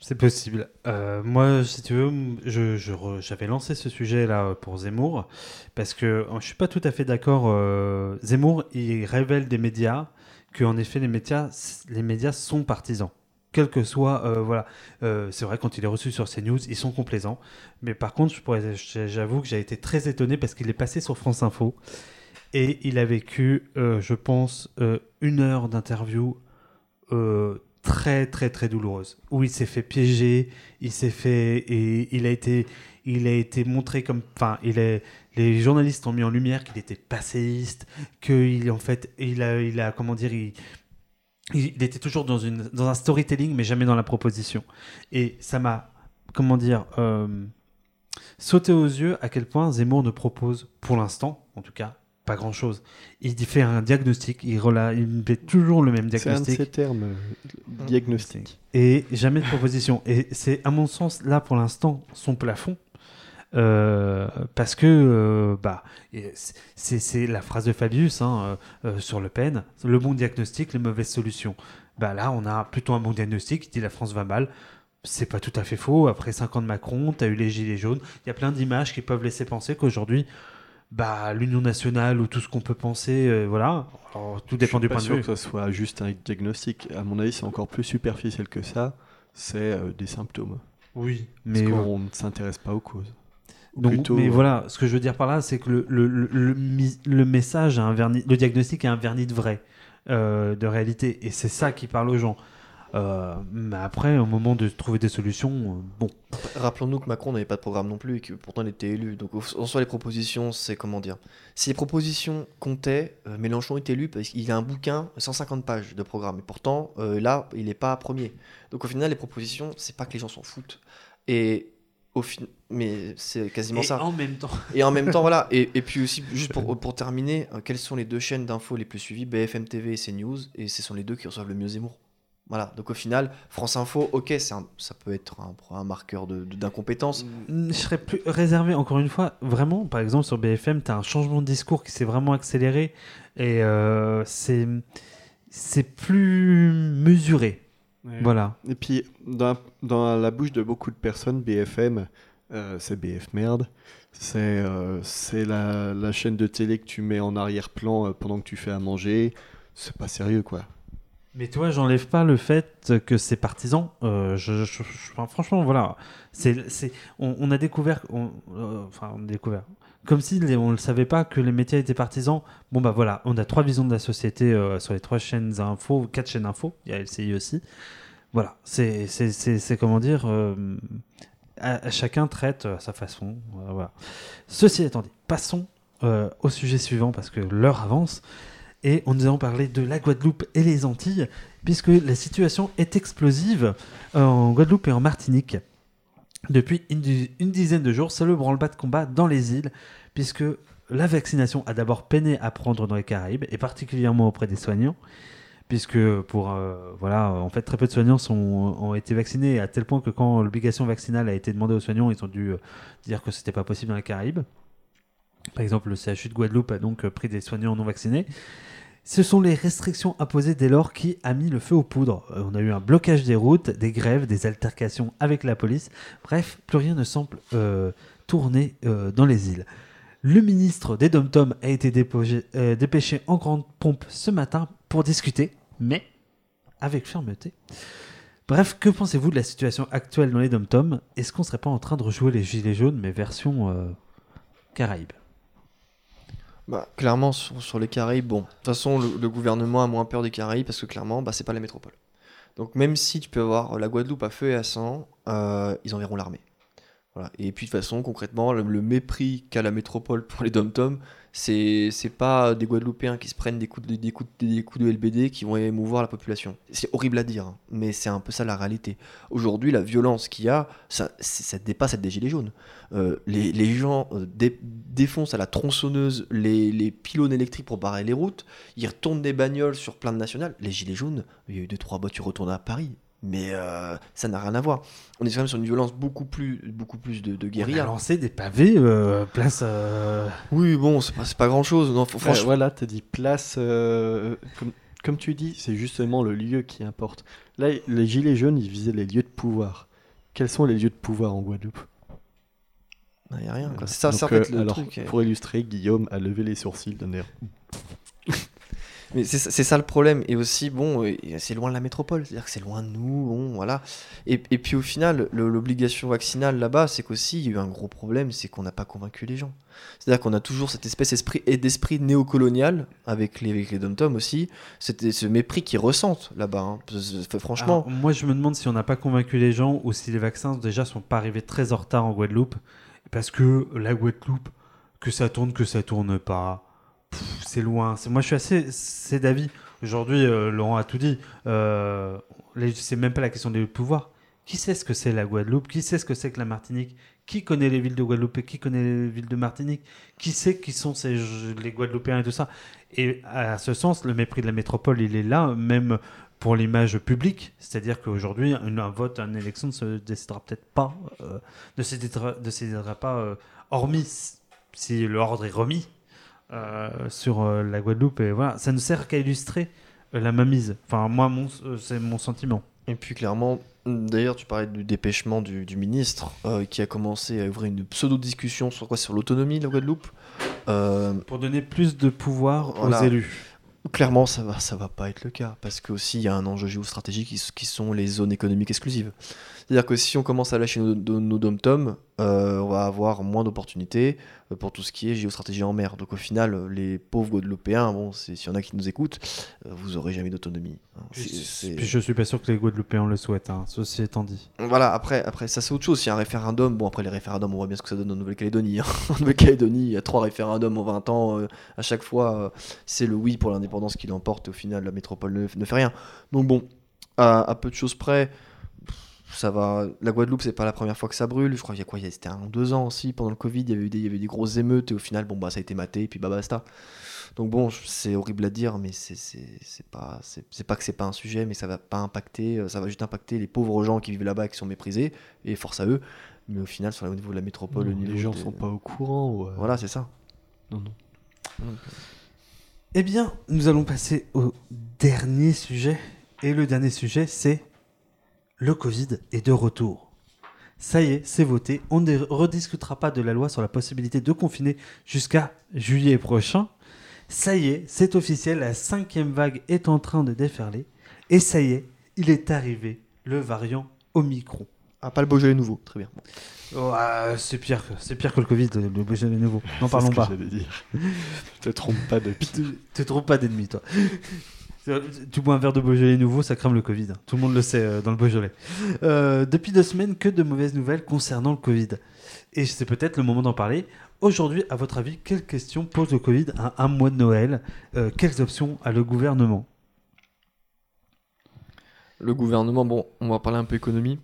C'est possible. Euh, moi, si tu veux, j'avais lancé ce sujet-là pour Zemmour, parce que euh, je suis pas tout à fait d'accord. euh, Zemmour, il révèle des médias que, en effet, les médias, sont partisans. Quel que soit, euh, voilà. Euh, c'est vrai, quand il est reçu sur CNews, ils sont complaisants. Mais par contre, j'avoue que j'ai été très étonné parce qu'il est passé sur France Info et il a vécu, euh, je pense, euh, une heure d'interview euh, très très très douloureuse où il s'est fait piéger, il s'est fait et il a été il a été montré comme enfin il est les journalistes ont mis en lumière qu'il était passéiste, qu'il en fait il a il a comment dire il était toujours dans, une, dans un storytelling, mais jamais dans la proposition. Et ça m'a, comment dire, euh, sauté aux yeux à quel point Zemmour ne propose, pour l'instant, en tout cas, pas grand-chose. Il fait un diagnostic, il, rela, il fait toujours le même C'est un de diagnostic ces termes euh, diagnostic. et jamais de proposition. Et c'est, à mon sens, là pour l'instant, son plafond. Euh, parce que euh, bah, c'est, c'est la phrase de Fabius hein, euh, sur Le Pen le bon diagnostic, les mauvaises solutions. Bah, là, on a plutôt un bon diagnostic qui dit la France va mal. C'est pas tout à fait faux. Après 5 ans de Macron, tu as eu les Gilets jaunes. Il y a plein d'images qui peuvent laisser penser qu'aujourd'hui, bah, l'Union nationale ou tout ce qu'on peut penser, euh, voilà. Alors, tout dépend Je suis du pas point de sûr vue. que ce soit juste un diagnostic. À mon avis, c'est encore plus superficiel que ça. C'est euh, des symptômes. Oui, Parce mais qu'on ne s'intéresse pas aux causes. Donc, Plutôt, mais euh, voilà, ce que je veux dire par là, c'est que le, le, le, le message a un vernis, le diagnostic a un vernis de vrai, de réalité, et c'est ça qui parle aux gens. Euh, mais après, au moment de trouver des solutions, euh, bon, Rappelons-nous que Macron n'avait pas de programme non plus et que pourtant il était élu. Donc en soi, les propositions, c'est comment dire? Si les propositions comptaient, euh, Mélenchon est élu parce qu'il a un bouquin, 150 pages de programme. Et pourtant, euh, là, il n'est pas premier. Donc au final, les propositions, c'est pas que les gens s'en foutent. Et au fin... Mais c'est quasiment et ça. en même temps, Et en même temps, voilà. Et, et puis aussi, juste pour, pour terminer, quelles sont les deux chaînes d'infos les plus suivies? BFM TV et CNews. Et ce sont les deux qui reçoivent le mieux Zemmour. Voilà. Donc au final, France Info, ok, un- ça peut être un, un marqueur de- de- d'incompétence. je serais plus réservé, encore une fois, vraiment, par exemple, sur BFM, tu as un changement de discours qui s'est vraiment accéléré, et euh, c'est c'est plus mesuré. Voilà. Et puis, dans, dans la bouche de beaucoup de personnes, BFM, euh, c'est BF merde. C'est euh, c'est la, la chaîne de télé que tu mets en arrière-plan pendant que tu fais à manger. C'est pas sérieux, quoi. Mais toi, j'enlève pas le fait que c'est partisan. Euh, franchement, voilà. C'est, c'est, on, a découvert, on- euh, enfin, on a découvert, comme si on ne le savait pas que les médias étaient partisans. Bon, bah voilà, on a trois visions de la société euh, sur les trois chaînes info, quatre chaînes info. Il y a LCI aussi. Voilà, c'est, comment dire, euh, chacun traite à sa façon. voilà. Ceci étant dit, passons au sujet suivant parce que l'heure avance. Et nous allons parler de la Guadeloupe et les Antilles, puisque la situation est explosive euh, en Guadeloupe et en Martinique. Depuis une, di- une dizaine de jours, c'est le branle-bas de combat dans les îles, puisque la vaccination a d'abord peiné à prendre dans les Caraïbes, et particulièrement auprès des soignants, puisque pour euh, voilà, en fait, très peu de soignants ont été vaccinés, à tel point que quand l'obligation vaccinale a été demandée aux soignants, ils ont dû euh, dire que c'était pas possible dans les Caraïbes. Par exemple, le CHU de Guadeloupe a donc euh, pris des soignants non vaccinés. Ce sont les restrictions imposées dès lors qui a mis le feu aux poudres. Euh, On a eu un blocage des routes, des grèves, des altercations avec la police. Bref, plus rien ne semble euh, tourner dans les îles. Le ministre des Dom-Tom a été dépêché en grande pompe ce matin pour discuter, mais avec fermeté. Bref, que pensez-vous de la situation actuelle dans les Dom-Tom Est-ce qu'on serait pas en train de rejouer les Gilets jaunes, mais version Caraïbes? Bah, clairement, sur, les Caraïbes, bon, de toute façon, le, le gouvernement a moins peur des Caraïbes parce que clairement, bah, c'est pas la métropole. Donc, même si tu peux avoir la Guadeloupe à feu et à sang, euh, ils enverront l'armée. Voilà. Et puis, de toute façon, concrètement, le, le mépris qu'a la métropole pour les dom-toms, c'est c'est pas des Guadeloupéens qui se prennent des coups de, des coups de, des coups de LBD qui vont émouvoir la population. C'est horrible à dire, hein, mais c'est un peu ça la réalité. Aujourd'hui, la violence qu'il y a, ça, ça dépasse celle des Gilets jaunes. Euh, les, les gens euh, dé- défoncent à la tronçonneuse les, les pylônes électriques pour barrer les routes, ils retournent des bagnoles sur plein de nationales. Les gilets jaunes, il y a eu deux trois voitures retournées à Paris, mais euh, ça n'a rien à voir. On est quand même sur une violence beaucoup plus, beaucoup plus de, de On a guérilla. lancé des pavés euh, place. euh, Oui, bon, c'est pas, pas grand chose. Non, franchement, voilà, tu dit place. comme, comme tu dis, c'est justement le lieu qui importe. Là, les Gilets jaunes, ils visaient les lieux de pouvoir. Quels sont les lieux de pouvoir en Guadeloupe? Il n'y a rien. C'est ça, Donc, en fait le alors, truc. Pour illustrer, Guillaume a levé les sourcils d'un air. Mais c'est ça le problème. Et aussi, bon, euh, c'est loin de la métropole. C'est-à-dire que c'est loin de nous. Bon, voilà. Et, et puis au final, l'obligation vaccinale là-bas, c'est qu'aussi, il y a eu un gros problème, c'est qu'on n'a pas convaincu les gens. C'est-à-dire qu'on a toujours cette espèce d'esprit néocolonial avec les, avec les dom aussi. C'était ce mépris qu'ils ressentent là-bas. hein. Franchement, moi, je me demande si on n'a pas convaincu les gens ou si les vaccins déjà sont pas arrivés très en retard en Guadeloupe. Parce que la Guadeloupe, que ça tourne, que ça tourne pas, c'est loin. Moi, je suis assez c'est d'avis. Aujourd'hui, euh, Laurent a tout dit. Euh, c'est même pas la question des pouvoirs. Qui sait ce que c'est la Guadeloupe? Qui sait ce que c'est que la Martinique? Qui connaît les villes de Guadeloupe et qui connaît les villes de Martinique? Qui sait qui sont ces, les Guadeloupéens et tout ça? Et à ce sens, le mépris de la métropole, il est là, même pour l'image publique. C'est-à-dire qu'aujourd'hui, un, vote, une élection ne se décidera peut-être pas, euh, ne se décidera, ne se décidera pas, hormis si l'ordre est remis sur euh, la Guadeloupe. Et voilà, ça ne sert qu'à illustrer euh, la mainmise. Enfin, moi, mon, euh, c'est mon sentiment. Et puis clairement, d'ailleurs, tu parlais du dépêchement du, du ministre euh, qui a commencé à ouvrir une pseudo-discussion sur quoi? Sur l'autonomie de la Guadeloupe? Euh, Pour donner plus de pouvoir Voilà. aux élus. clairement, ça va, ça va pas être le cas parce qu'aussi il y a un enjeu géostratégique qui sont les zones économiques exclusives. C'est-à-dire que si on commence à lâcher nos, nos, dom-toms, euh, on va avoir moins d'opportunités euh, pour tout ce qui est géostratégie en mer. Donc au final, les pauvres Guadeloupéens, bon, s'il y en a qui nous écoutent, euh, vous aurez jamais d'autonomie. hein. Puis je suis pas sûr que les Guadeloupéens le souhaitent, hein, ceci étant dit. Voilà, après, après ça c'est autre chose. S'il y a un référendum, bon après les référendums, on voit bien ce que ça donne en Nouvelle-Calédonie. hein. en Nouvelle-Calédonie, il y a trois référendums en 20 ans. euh, à chaque fois, euh, c'est le oui pour l'indépendance qui l'emporte. et Au final, la métropole ne, ne fait rien. Donc bon, à, à peu de choses près, ça va. La Guadeloupe, c'est pas la première fois que ça brûle. Je crois qu'il y a quoi il y a- C'était un ou deux ans aussi. Pendant le Covid, il y avait eu des, il y avait eu des grosses émeutes et au final, bon bah ça a été maté et puis bah basta. Donc bon, c'est horrible à dire, mais c'est c'est- c'est pas c'est c'est pas que c'est pas un sujet, mais ça va pas impacter, euh, ça va juste impacter les pauvres gens qui vivent là-bas et qui sont méprisés et force à eux. Mais au final, sur le niveau de la métropole, Non, les gens des- sont pas au courant. ou, euh, Voilà, c'est ça. Non, non. Donc, Eh bien, nous allons passer au dernier sujet. Et le dernier sujet, c'est le Covid est de retour. Ça y est, c'est voté. On ne rediscutera pas de la loi sur la possibilité de confiner jusqu'à juillet prochain. Ça y est, c'est officiel, la cinquième vague est en train de déferler. Et ça y est, il est arrivé, le variant Omicron. Ah, pas le Beaujolais nouveau, très bien. Oh, ah, c'est pire, que- c'est pire que le Covid, le le Beaujolais nouveau. N'en C'est parlons ce que pas. j'allais dire. te trompe pas de. Tu te trompes pas d'ennemi, toi. Tu bois un verre de Beaujolais nouveau, ça crame le Covid. Tout le monde le sait euh, dans le Beaujolais. Euh, depuis deux semaines, que de mauvaises nouvelles concernant le Covid. Et c'est peut-être le moment d'en parler. Aujourd'hui, à votre avis, quelles questions pose le Covid à un mois de Noël? Euh, Quelles options a le gouvernement? Le gouvernement, bon, on va parler un peu économie.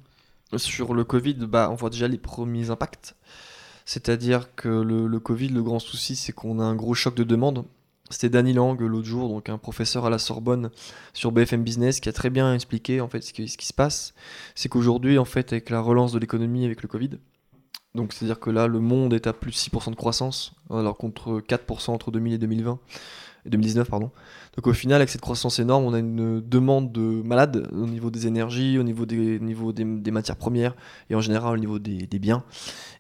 Sur le Covid, bah, on voit déjà les premiers impacts. C'est-à-dire que le, le Covid, le grand souci, c'est qu'on a un gros choc de demande. C'était Danny Lang l'autre jour, donc un professeur à la Sorbonne sur BFM Business, qui a très bien expliqué en fait ce qui, se passe. C'est qu'aujourd'hui, en fait, avec la relance de l'économie avec le Covid, donc c'est-à-dire que là, le monde est à plus de 6% de croissance, alors contre 4% entre 2000 et 2020, et 2019, pardon. Donc au final, avec cette croissance énorme, on a une demande de malade au niveau des énergies, au niveau des, au niveau des, des matières premières et en général au niveau des, des biens.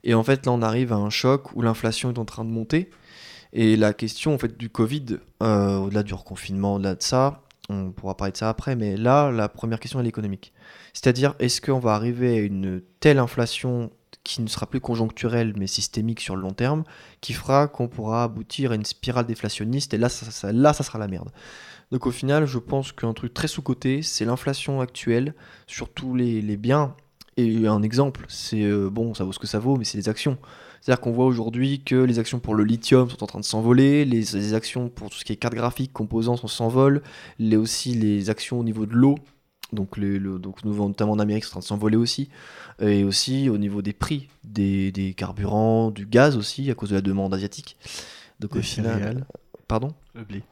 Et en fait, là, on arrive à un choc où l'inflation est en train de monter. Et la question en fait du Covid, euh, au-delà du reconfinement, au-delà de ça, on pourra parler de ça après, mais là, la première question est économique. C'est-à-dire, est-ce qu'on va arriver à une telle inflation qui ne sera plus conjoncturelle mais systémique sur le long terme, qui fera qu'on pourra aboutir à une spirale déflationniste et là, ça, là, ça sera la merde. Donc au final, je pense qu'un truc très sous-coté, c'est l'inflation actuelle sur tous les, les biens. Et un exemple, c'est euh, bon, ça vaut ce que ça vaut, mais c'est les actions. C'est-à-dire qu'on voit aujourd'hui que les actions pour le lithium sont en train de s'envoler, les, les actions pour tout ce qui est carte graphique, composants sont- s'envolent, les, aussi les actions au niveau de l'eau, donc, les, le- donc notamment en Amérique, sont en train de s'envoler aussi, et aussi au niveau des prix des, des carburants, du gaz aussi, à cause de la demande asiatique. Donc au final, pardon? Le blé.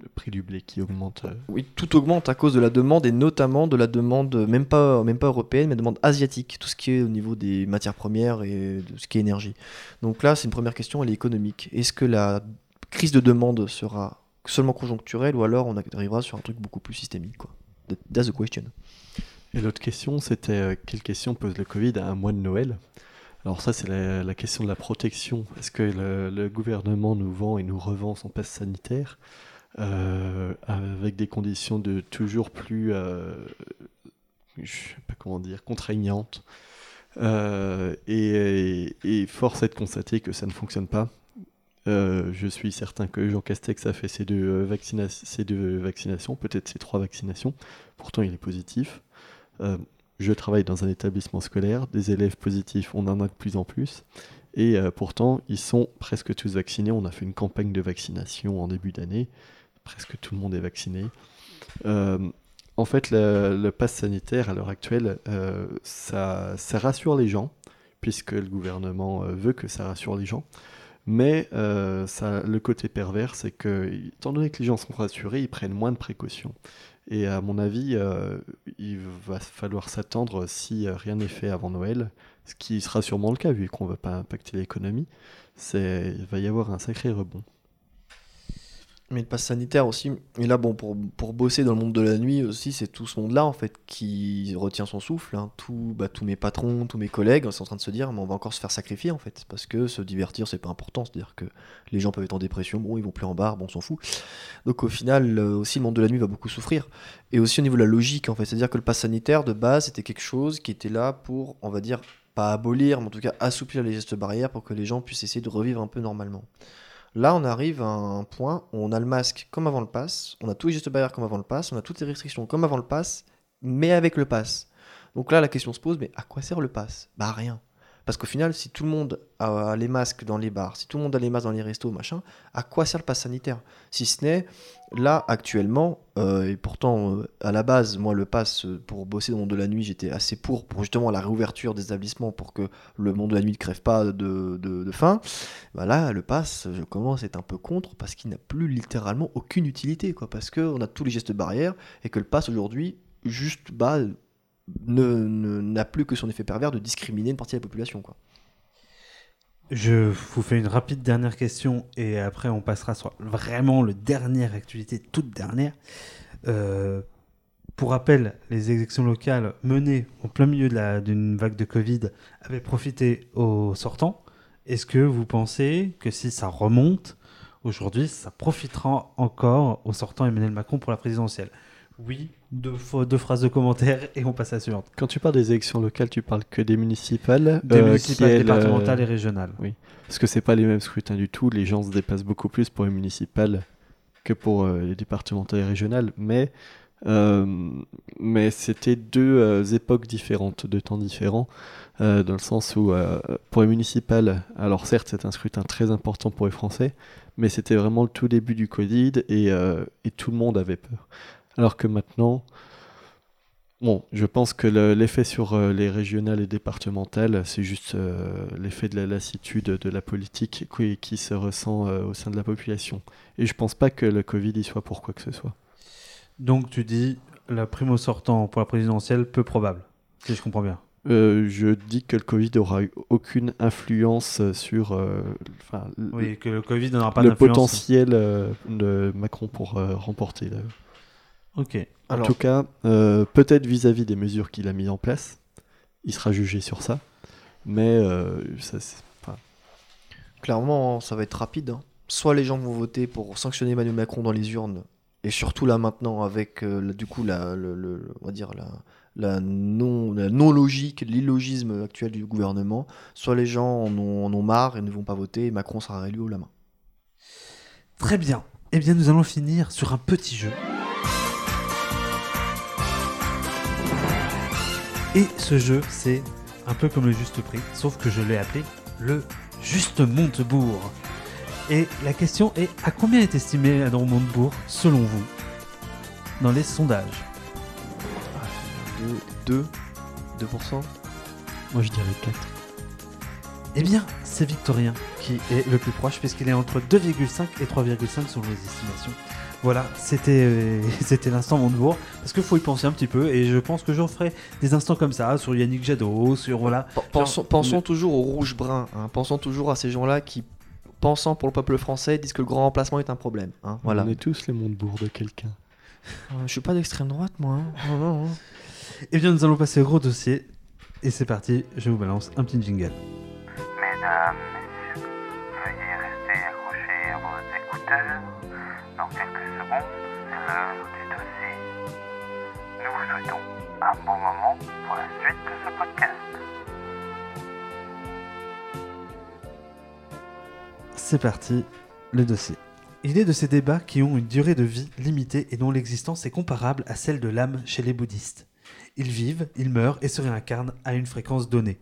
Le prix du blé qui augmente. euh, oui, tout augmente à cause de la demande et notamment de la demande, euh, même pas, même pas européenne, mais demande asiatique, tout ce qui est au niveau des matières premières et de ce qui est énergie. Donc là, c'est une première question, elle est économique. Est-ce que la crise de demande sera seulement conjoncturelle ou alors on arrivera sur un truc beaucoup plus systémique quoi? That- That's the question. Et l'autre question, c'était euh, quelle question pose le Covid à un mois de Noël? Alors ça, c'est la, la question de la protection. Est-ce que le, le gouvernement nous vend et nous revend son passe sanitaire? Euh, avec des conditions de toujours plus, euh, comment dire, contraignantes Euh, et, force est de constater que ça ne fonctionne pas. Je suis certain que Jean Castex a fait ses deux, ses deux vaccinations, peut-être ses trois vaccinations. Pourtant, il est positif. Je travaille dans un établissement scolaire. Des élèves positifs, on en a de plus en plus. Et pourtant, ils sont presque tous vaccinés. On a fait une campagne de vaccination en début d'année. Presque tout le monde est vacciné. Euh, en fait, le, le pass sanitaire, à l'heure actuelle, euh, ça, rassure les gens, puisque le gouvernement euh, veut que ça rassure les gens. Mais ça, le côté pervers, c'est que, étant donné que les gens sont rassurés, ils prennent moins de précautions. Et à mon avis, il va falloir s'attendre, si rien n'est fait avant Noël, ce qui sera sûrement le cas, vu qu'on ne va pas impacter l'économie, il va y avoir un sacré rebond. Mais le pass sanitaire aussi, et là bon pour, bosser dans le monde de la nuit aussi, c'est tout ce monde-là en fait qui retient son souffle. hein. Tout, bah, tous mes patrons, tous mes collègues sont en train de se dire mais on va encore se faire sacrifier en fait, parce que se divertir c'est pas important, c'est-à-dire que les gens peuvent être en dépression, bon ils vont plus en bar, bon on s'en fout. Donc au final aussi le monde de la nuit va beaucoup souffrir. Et aussi au niveau de la logique en fait, c'est-à-dire que le pass sanitaire de base c'était quelque chose qui était là pour, on va dire, pas abolir, mais en tout cas assouplir les gestes barrières pour que les gens puissent essayer de revivre un peu normalement. Là, on arrive à un point où on a le masque comme avant le pass, on a tous les gestes barrières comme avant le pass, on a toutes les restrictions comme avant le pass, mais avec le pass. Donc là, la question se pose, mais à quoi sert le pass? Bah rien. Parce qu'au final, si tout le monde a les masques dans les bars, si tout le monde a les masques dans les restos, machin, à quoi sert le pass sanitaire? Si ce n'est, là, actuellement, euh, et pourtant, euh, à la base, moi, le pass, euh, pour bosser dans le monde de la nuit, j'étais assez pour, pour justement la réouverture des établissements, pour que le monde de la nuit ne crève pas de, de, faim. Bah là, le pass, je commence à être un peu contre, parce qu'il n'a plus littéralement aucune utilité, quoi, parce qu'on a tous les gestes barrières, et que le pass, aujourd'hui, juste, bah, ne- ne- n'a plus que son effet pervers de discriminer une partie de la population, quoi. Je vous fais une rapide dernière question et après on passera sur vraiment le dernière actualité, toute dernière. Euh, pour rappel, les élections locales menées en plein milieu d'une vague de Covid avaient profité aux sortants. Est-ce que vous pensez que si ça remonte aujourd'hui, ça profitera encore aux sortants Emmanuel Macron pour la présidentielle? Oui, deux, phrases de commentaires et on passe à la suivante. Quand tu parles des élections locales, tu parles que des municipales Des euh, municipales, le- départementales et régionales. Oui, parce que c'est pas les mêmes scrutins du tout. Les gens se déplacent beaucoup plus pour les municipales que pour euh, les départementales et régionales, mais euh, mais c'était deux euh, époques différentes, deux temps différents, euh, dans le sens où euh, pour les municipales, alors certes c'est un scrutin très important pour les Français, mais c'était vraiment le tout début du Covid et, euh, et tout le monde avait peur. Alors que maintenant, Bon, je pense que le- l'effet sur euh, les régionales et départementales, c'est juste euh, l'effet de la lassitude de la politique qui, qui se ressent euh, au sein de la population. Et je pense pas que le Covid y soit pour quoi que ce soit. Donc tu dis la primo sortant pour la présidentielle peu probable, si je comprends bien. Euh, je dis que le Covid aura eu aucune influence sur euh, Oui, que le Covid n'aura pas le d'influence. potentiel euh, de Macron pour remporter. là. Ok. En Alors- tout cas, euh, peut-être vis-à-vis des mesures qu'il a mises en place, il sera jugé sur ça. Mais euh, ça, c'est- enfin, Clairement, ça va être rapide. hein. Soit les gens vont voter pour sanctionner Emmanuel Macron dans les urnes, et surtout là maintenant avec euh, la- du coup la, le, le- on va dire la, la non la non logique, l'illogisme actuel du gouvernement. Soit les gens en ont, en ont marre et ne vont pas voter, et Macron sera réélu haut la main. Très bien. Eh bien, nous allons finir sur un petit jeu. Et ce jeu, c'est un peu comme le juste prix, sauf que je l'ai appelé le juste Montebourg. Et la question est à combien est estimé Adam Montebourg selon vous dans les sondages 2 2 2%. moi je dirais 4. Eh bien, c'est Victorien qui est le plus proche puisqu'il est entre 2,5 et 3,5 selon les estimations. Voilà, c'était euh, c'était l'instant Montebourg parce qu'il faut y penser un petit peu et je pense que j'en ferai des instants comme ça sur Yannick Jadot, sur voilà. Pen- Pensons, Genre, pensons le- toujours aux rouges bruns. hein. Pensons toujours à ces gens-là qui, pensant pour le peuple français, disent que le grand remplacement est un problème. hein. Voilà. On est tous les Montebourg de quelqu'un. Euh, Je suis pas d'extrême droite, moi. hein. Non, non, non. Eh bien, nous allons passer au gros dossier et c'est parti. Je vous balance un petit jingle. Mesdames, C'est parti, le dossier. Il est de ces débats qui ont une durée de vie limitée et dont l'existence est comparable à celle de l'âme chez les bouddhistes. Ils vivent, ils meurent et se réincarnent à une fréquence donnée.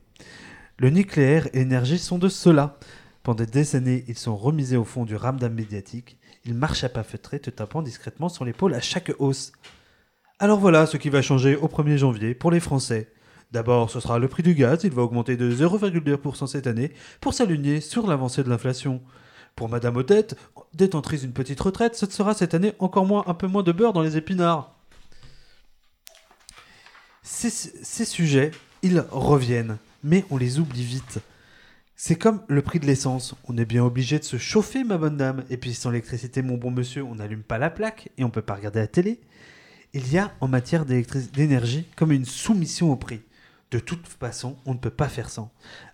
Le nucléaire et l'énergie sont de cela. Pendant des décennies, ils sont remisés au fond du ramdam médiatique. Ils marchent à pas feutrés, te tapant discrètement sur l'épaule à chaque hausse. Alors voilà ce qui va changer au 1er janvier pour les Français. D'abord, ce sera le prix du gaz, il va augmenter de 0,2% cette année pour s'aligner sur l'avancée de l'inflation. Pour Madame Odette, détentrice d'une petite retraite, ce sera cette année encore moins, un peu moins de beurre dans les épinards. Ces, sujets, ils reviennent, mais on les oublie vite. C'est comme le prix de l'essence. On est bien obligé de se chauffer, ma bonne dame. Et puis sans l'électricité, mon bon monsieur, on n'allume pas la plaque et on peut pas regarder la télé. Il y a en matière d'énergie comme une soumission au prix. De toute façon, on ne peut pas faire sans.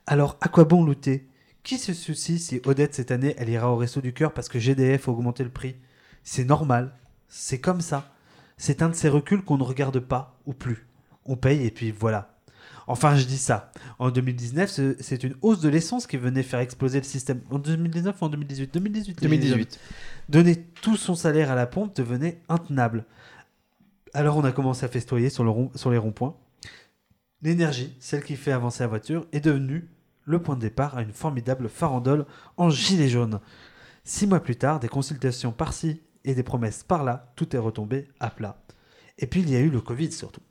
Alors, à quoi bon lutter? Qui se soucie si Odette cette année, elle ira au resto du cœur parce que GDF a augmenté le prix? C'est normal. C'est comme ça. C'est un de ces reculs qu'on ne regarde pas ou plus. On paye et puis voilà. Enfin, je dis ça. En 2019, ce- c'est une hausse de l'essence qui venait faire exploser le système. En 2019 ou en 2018 2018. 2018. Donner tout son salaire à la pompe devenait intenable. Alors on a commencé à festoyer sur, les ronds-points. L'énergie, celle qui fait avancer la voiture, est devenue le point de départ à une formidable farandole en gilet jaune. Six mois plus tard, des consultations par-ci et des promesses par-là, tout est retombé à plat. Et puis il y a eu le Covid surtout.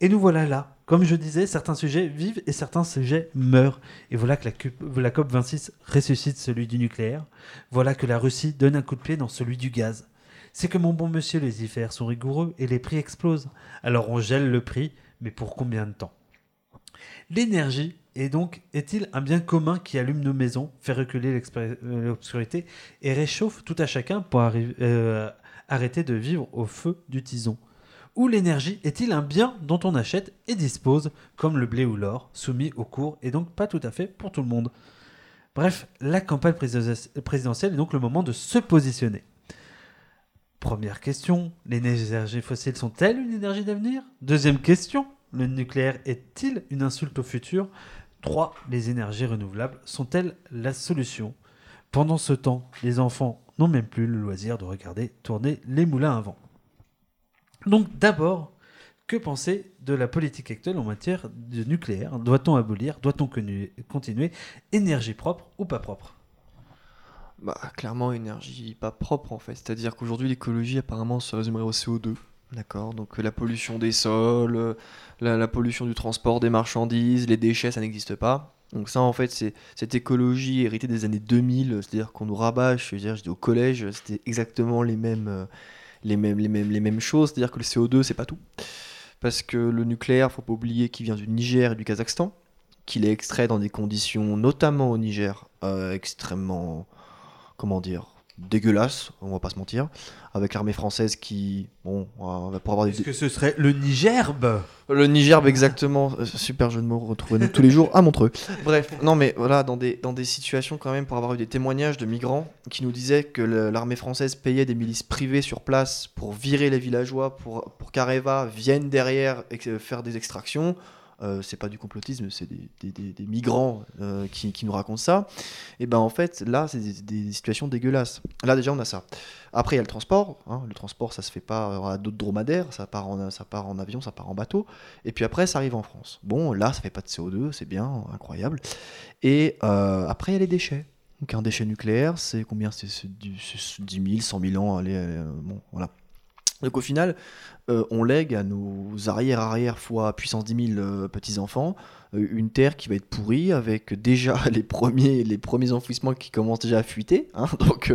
Et nous voilà là. Comme je disais, certains sujets vivent et certains sujets meurent. Et voilà que la, la COP26 ressuscite celui du nucléaire. Voilà que la Russie donne un coup de pied dans celui du gaz. C'est que mon bon monsieur, les IFR sont rigoureux et les prix explosent. Alors on gèle le prix, mais pour combien de temps? L'énergie est donc est-il un bien commun qui allume nos maisons, fait reculer euh, l'obscurité et réchauffe tout à chacun pour euh, arrêter de vivre au feu du tison? Ou l'énergie est-il un bien dont on achète et dispose, comme le blé ou l'or, soumis au cours et donc pas tout à fait pour tout le monde? Bref, la campagne présidentielle est donc le moment de se positionner. Première question, les énergies fossiles sont-elles une énergie d'avenir? Deuxième question, le nucléaire est-il une insulte au futur? 3. Les énergies renouvelables sont-elles la solution? Pendant ce temps, les enfants n'ont même plus le loisir de regarder tourner les moulins à vent. Donc d'abord, que penser de la politique actuelle en matière de nucléaire? Doit-on abolir? Doit-on continuer? Énergie propre ou pas propre? Bah, clairement, énergie pas propre en fait. C'est-à-dire qu'aujourd'hui, l'écologie apparemment se résumerait au CO2. D'accord Donc, euh, la pollution des sols, euh, la, pollution du transport des marchandises, les déchets, ça n'existe pas. Donc, ça, en fait, c'est cette écologie héritée des années 2000, c'est-à-dire qu'on nous rabâche. Je veux dire, j'étais au collège, c'était exactement les mêmes, euh, les mêmes, les mêmes, les mêmes choses. C'est-à-dire que le CO2, c'est pas tout. Parce que le nucléaire, faut pas oublier qu'il vient du Niger et du Kazakhstan, qu'il est extrait dans des conditions, notamment au Niger, extrêmement comment dire, dégueulasse, on va pas se mentir, avec l'armée française qui, bon, euh, va pour avoir Est-ce des... que ce serait le Nigerbe? Le Niger, bah, exactement, euh, super jeu de mots, retrouvez-nous tous les jours à Montreux. Bref, non mais voilà, dans des, dans des situations quand même, pour avoir eu des témoignages de migrants qui nous disaient que l'armée française payait des milices privées sur place pour virer les villageois, pour, pour qu'Areva vienne derrière et que- faire des extractions. Euh, c'est pas du complotisme, c'est des, migrants euh, qui, nous racontent ça. Et ben en fait, là, c'est des, situations dégueulasses. Là, déjà, on a ça. Après, il y a le transport. hein. Le transport, ça se fait pas à d'autres dromadaires. Ça part, en, ça part en avion, ça part en bateau. Et puis après, ça arrive en France. Bon, là, ça fait pas de CO2, c'est bien, incroyable. Et euh, après, il y a les déchets. Donc, un déchet nucléaire, c'est combien? C'est c'est du- c'est 10 000, 100 000 ans. Euh, bon, voilà. Donc, au final, euh, on lègue à nos arrière-arrière fois puissance 10 000 euh, petits-enfants euh, une terre qui va être pourrie avec déjà les premiers, les premiers enfouissements qui commencent déjà à fuiter. hein. donc,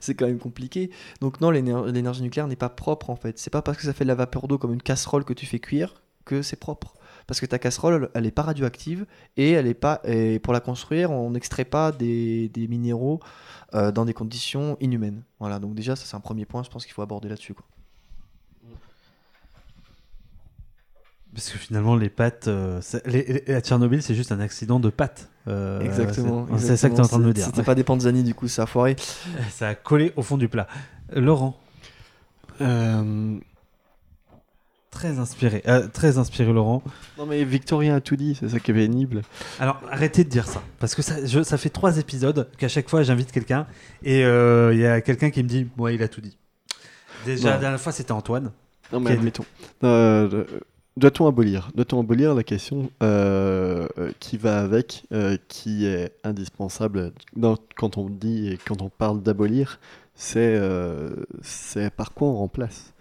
c'est quand même compliqué. Donc, non, l'éner- l'énergie nucléaire n'est pas propre en fait. C'est pas parce que ça fait de la vapeur d'eau comme une casserole que tu fais cuire que c'est propre. Parce que ta casserole, elle est pas radioactive et elle est pas. Et pour la construire, on n'extrait pas des, des minéraux dans des conditions inhumaines. Voilà. Donc déjà, ça c'est un premier point. Je pense qu'il faut aborder là-dessus. Parce que finalement, les pâtes. euh, c'est- les- les- à Tchernobyl, c'est juste un accident de pâtes. Euh, exactement. c'est- ça que tu es en train de me dire. C'était pas des panzani du coup, ça a foiré. Ça a collé au fond du plat. Laurent, Euh, très inspiré. euh, très inspiré, Laurent. Non mais Victorien a tout dit, c'est ça qui est pénible. Alors, arrêtez de dire ça. Parce que ça, je- ça fait trois épisodes qu'à chaque fois, j'invite quelqu'un. Et euh, il y a quelqu'un qui me dit Ouais, il a tout dit. Déjà, Non. la dernière fois, c'était Antoine. Non mais admettons. Euh, Doit-on abolir Doit-on abolir la question euh, euh, qui va avec, euh, qui est indispensable quand on dit et quand on parle d'abolir, c'est par quoi on remplace?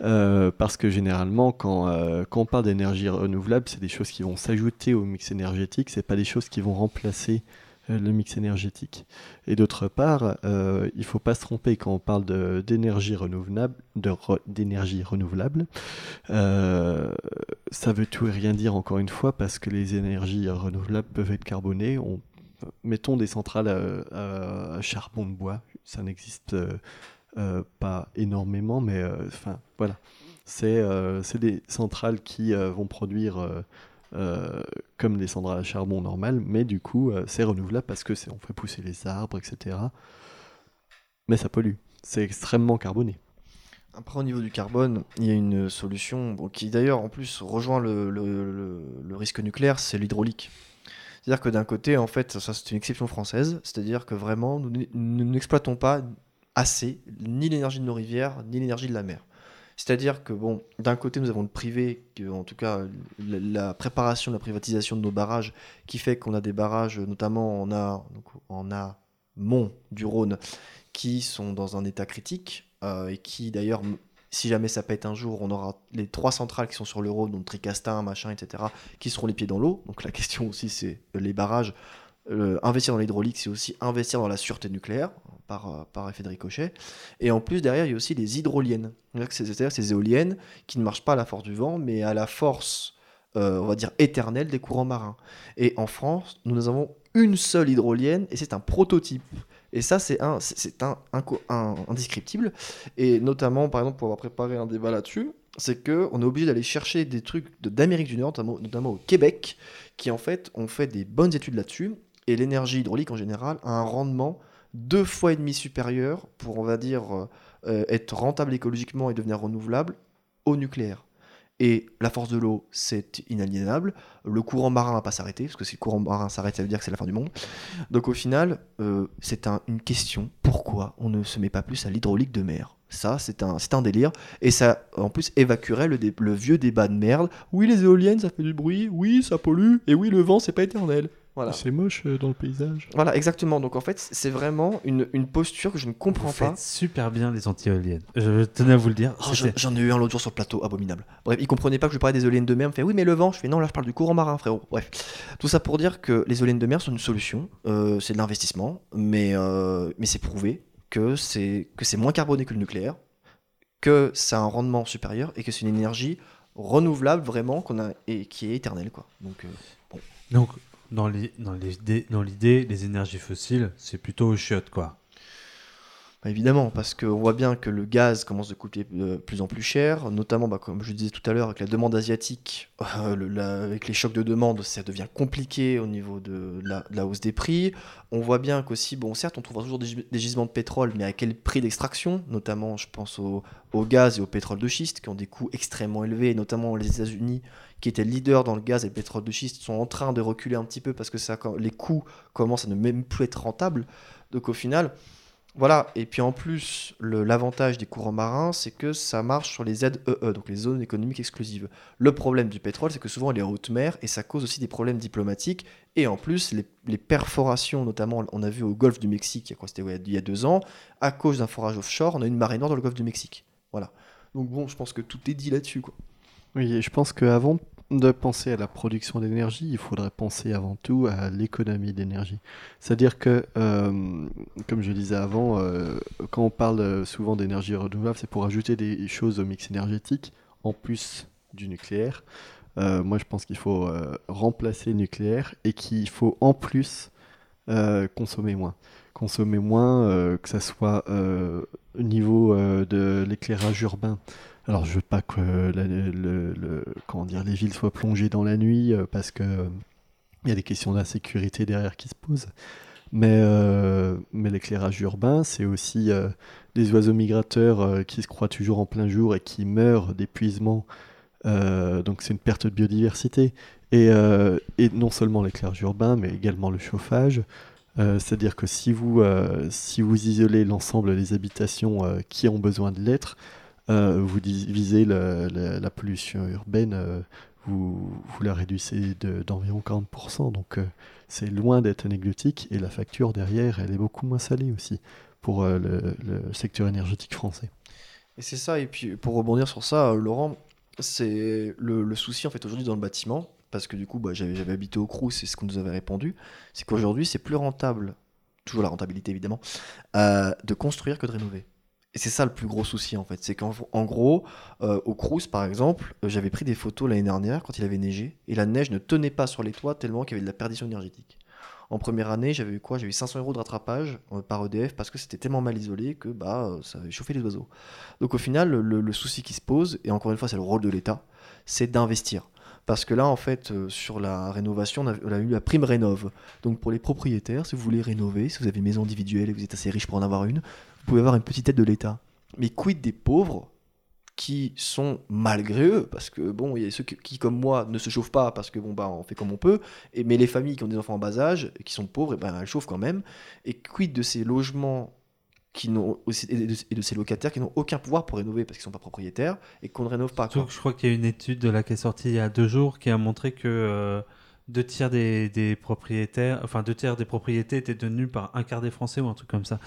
Parce que généralement, quand, on parle d'énergie renouvelable, c'est des choses qui vont s'ajouter au mix énergétique, c'est pas des choses qui vont remplacer le mix énergétique. Et d'autre part, euh, il faut pas se tromper quand on parle d'énergie renouvelable, d'énergie renouvelable. Euh, ça veut tout et rien dire encore une fois parce que les énergies renouvelables peuvent être carbonées. On, mettons des centrales à, charbon de bois, ça n'existe euh, euh, pas énormément, mais euh, enfin voilà. C'est euh, des centrales qui euh, vont produire euh, comme des centrales à charbon normales, mais du coup euh, c'est renouvelable parce que on fait pousser les arbres, etc. Mais ça pollue. C'est extrêmement carboné. Après, au niveau du carbone, il y a une solution qui d'ailleurs en plus rejoint le, le- risque nucléaire, c'est l'hydraulique. C'est-à-dire que d'un côté, en fait, ça c'est une exception française, c'est-à-dire que vraiment, nous n'exploitons pas assez ni l'énergie de nos rivières, ni l'énergie de la mer. C'est-à-dire que, bon, d'un côté, nous avons le privé, en tout cas, la, préparation la privatisation de nos barrages, qui fait qu'on a des barrages, notamment en, a, donc, du Rhône, qui sont dans un état critique, euh, et qui, d'ailleurs, si jamais ça pète un jour, on aura les trois centrales qui sont sur le Rhône, donc Tricastin, machin, etc., qui seront les pieds dans l'eau. Donc la question aussi, c'est euh, les barrages. Euh, investir dans l'hydraulique, c'est aussi investir dans la sûreté nucléaire, par, euh, par effet de ricochet. Et en plus, derrière, il y a aussi les hydroliennes. C'est-à-dire ces éoliennes qui ne marchent pas à la force du vent, mais à la force, euh, on va dire, éternelle des courants marins. Et en France, nous avons une seule hydrolienne, et c'est un prototype. Et ça, c'est un, un, indescriptible. Et notamment, par exemple, pour avoir préparé un débat là-dessus, c'est que on est obligé d'aller chercher des trucs d'Amérique du Nord, notamment au Québec, qui en fait ont fait des bonnes études là-dessus. Et l'énergie hydraulique en général a un rendement deux fois et demi supérieur pour, on va dire, euh, euh, être rentable écologiquement et devenir renouvelable au nucléaire. Et la force de l'eau, c'est inaliénable. Le courant marin va pas s'arrêter, parce que si le courant marin s'arrête, ça veut dire que c'est la fin du monde. Donc au final, euh, c'est un- une question. Pourquoi on ne se met pas plus à l'hydraulique de mer? Ça, c'est un, un délire. Et ça, en plus, évacuerait le, le vieux débat de merde. Oui, les éoliennes, ça fait du bruit. Oui, ça pollue. Et oui, le vent, c'est pas éternel. Voilà. C'est moche euh, dans le paysage. Voilà, exactement. Donc en fait, c'est vraiment une, une posture que je ne comprends Vous pas. faites super bien les anti-éoliennes. Je tenais à vous le dire. Oh, j'en ai eu un l'autre jour sur le plateau, abominable. Bref, il comprenait pas que je parlais des éoliennes de mer. Il me fait oui, mais le vent. Je fais non, là je parle du courant marin, frérot. Bref, tout ça pour dire que les éoliennes de mer sont une solution. Euh, c'est de l'investissement, mais, euh, mais c'est prouvé que c'est que c'est moins carboné que le nucléaire, que ça a un rendement supérieur et que c'est une énergie renouvelable vraiment qu'on a et qui est éternelle quoi. Donc euh, Donc, dans les- dans l'idée, dans l'idée, les énergies fossiles, c'est plutôt aux chiottes, quoi. Bah, évidemment, parce qu'on voit bien que le gaz commence de coûter de plus en plus cher, notamment, bah, comme je disais tout à l'heure, avec la demande asiatique, euh, avec les chocs de demande, ça devient compliqué au niveau de la, hausse des prix. On voit bien qu'aussi, bon, certes, on trouvera toujours des, gis- des gisements de pétrole, mais à quel prix d'extraction? Notamment, je pense au, gaz et au pétrole de schiste, qui ont des coûts extrêmement élevés, notamment les États-Unis, qui étaient leaders dans le gaz et le pétrole de schiste, sont en train de reculer un petit peu parce que les coûts commencent à ne même plus être rentables. Donc, au final, voilà, et puis en plus, l'avantage des courants marins, c'est que ça marche sur les ZEE, donc les zones économiques exclusives. Le problème du pétrole, c'est que souvent il est en haute mer et ça cause aussi des problèmes diplomatiques. Et en plus, les, perforations, notamment, on a vu au golfe du Mexique, il y a il y a deux ans, à cause d'un forage offshore, on a une marée noire dans le golfe du Mexique. Voilà. Donc bon, je pense que tout est dit là-dessus. Oui, et je pense qu'avant de penser à la production d'énergie, il faudrait penser avant tout à l'économie d'énergie. C'est-à-dire que, euh, comme je disais avant, euh, quand on parle souvent d'énergie renouvelable, c'est pour ajouter des choses au mix énergétique, en plus du nucléaire. Euh, moi, je pense qu'il faut remplacer le nucléaire et qu'il faut en plus consommer moins. Consommer moins, que ça soit au niveau de l'éclairage urbain. Alors, je veux pas que comment dire, les villes soient plongées dans la nuit euh, parce que euh, il y a des questions d'insécurité derrière qui se posent. Mais, euh, l'éclairage urbain, c'est aussi euh, les oiseaux migrateurs euh, qui se croient toujours en plein jour et qui meurent d'épuisement. Euh, donc c'est une perte de biodiversité. Et, euh, et non seulement l'éclairage urbain, mais également le chauffage. Euh, C'est-à-dire que si vous, euh, si vous isolez l'ensemble des habitations euh, qui ont besoin de l'être, euh, vous divisez le- le- la pollution urbaine, euh, vous, vous la réduisez de- d'environ 40%. Donc euh, c'est loin d'être anecdotique et la facture derrière, elle est beaucoup moins salée aussi pour euh, le, secteur énergétique français. Et c'est ça, et puis pour rebondir sur ça, euh, Laurent, c'est le, souci en fait aujourd'hui dans le bâtiment, parce que du coup bah, j'avais habité au Crous, c'est ce qu'on nous avait répondu, c'est qu'aujourd'hui c'est plus rentable, toujours la rentabilité évidemment, euh, de construire que de rénover. Et c'est ça le plus gros souci en fait, c'est qu'en en gros, euh, au Crous par exemple, euh, j'avais pris des photos l'année dernière quand il avait neigé, et la neige ne tenait pas sur les toits tellement qu'il y avait de la perdition énergétique. En première année, j'avais eu quoi? J'avais eu 500 euros de rattrapage euh, par EDF parce que c'était tellement mal isolé que bah, ça avait chauffé les oiseaux. Donc au final, le, souci qui se pose, et encore une fois c'est le rôle de l'État, c'est d'investir. Parce que là, en fait, sur la rénovation, on a, on a eu la prime rénove. Donc pour les propriétaires, si vous voulez rénover, si vous avez une maison individuelle et vous êtes assez riche pour en avoir une, vous pouvez avoir une petite aide de l'État. Mais quid des pauvres qui sont malgré eux, parce que bon, il y a ceux qui, comme moi, ne se chauffent pas parce que bon, bah, on fait comme on peut, et, mais les familles qui ont des enfants en bas âge et qui sont pauvres, et ben, elles chauffent quand même. Et quid de ces logements qui n'ont et de, et de ces locataires qui n'ont aucun pouvoir pour rénover parce qu'ils sont pas propriétaires et qu'on ne rénove pas. Surtout que je crois qu'il y a une étude de là qui est sortie il y a deux jours qui a montré que euh, deux tiers des, propriétaires, enfin deux tiers des propriétés étaient tenues par un quart des Français ou un truc comme ça.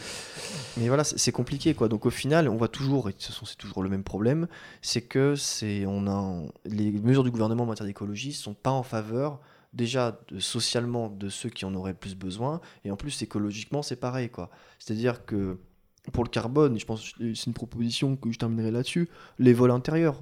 Mais voilà, c'est compliqué quoi. Donc au final, on voit toujours, et de toute façon c'est toujours le même problème, c'est que c'est on a les mesures du gouvernement en matière d'écologie sont pas en faveur déjà socialement de ceux qui en auraient le plus besoin, et en plus écologiquement c'est pareil quoi. C'est-à-dire que pour le carbone, je pense c'est une proposition que je terminerai là-dessus, les vols intérieurs.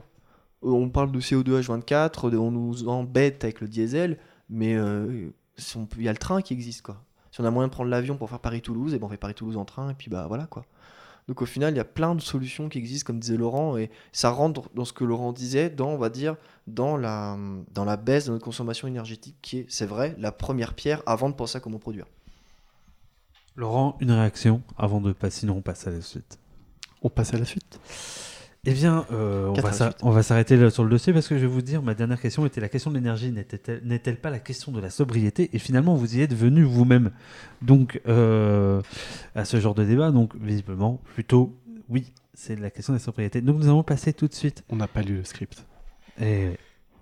Euh, On parle de CO2 H24, de- on nous embête avec le diesel, mais euh, si on peut- il y a le train qui existe quoi. Si on a moyen de prendre l'avion pour faire Paris-Toulouse, et ben on fait Paris-Toulouse en train, et puis bah voilà quoi. Donc au final, il y a plein de solutions qui existent, comme disait Laurent, et ça rentre dans ce que Laurent disait, dans, on va dire, dans la, dans la baisse de notre consommation énergétique, qui est, c'est vrai, la première pierre avant de penser à comment produire. Laurent, une réaction avant de passer, sinon on passe à la suite. On passe à la suite. Eh bien, euh, on, va s'arrêter sur le dossier parce que je vais vous dire, ma dernière question était la question de l'énergie n'est-elle pas la question de la sobriété Et finalement, vous y êtes venu vous-même. Donc, euh, à ce genre de débat, donc visiblement, plutôt, oui, c'est la question de la sobriété. Donc, nous allons passer tout de suite. On n'a pas lu le script. Et,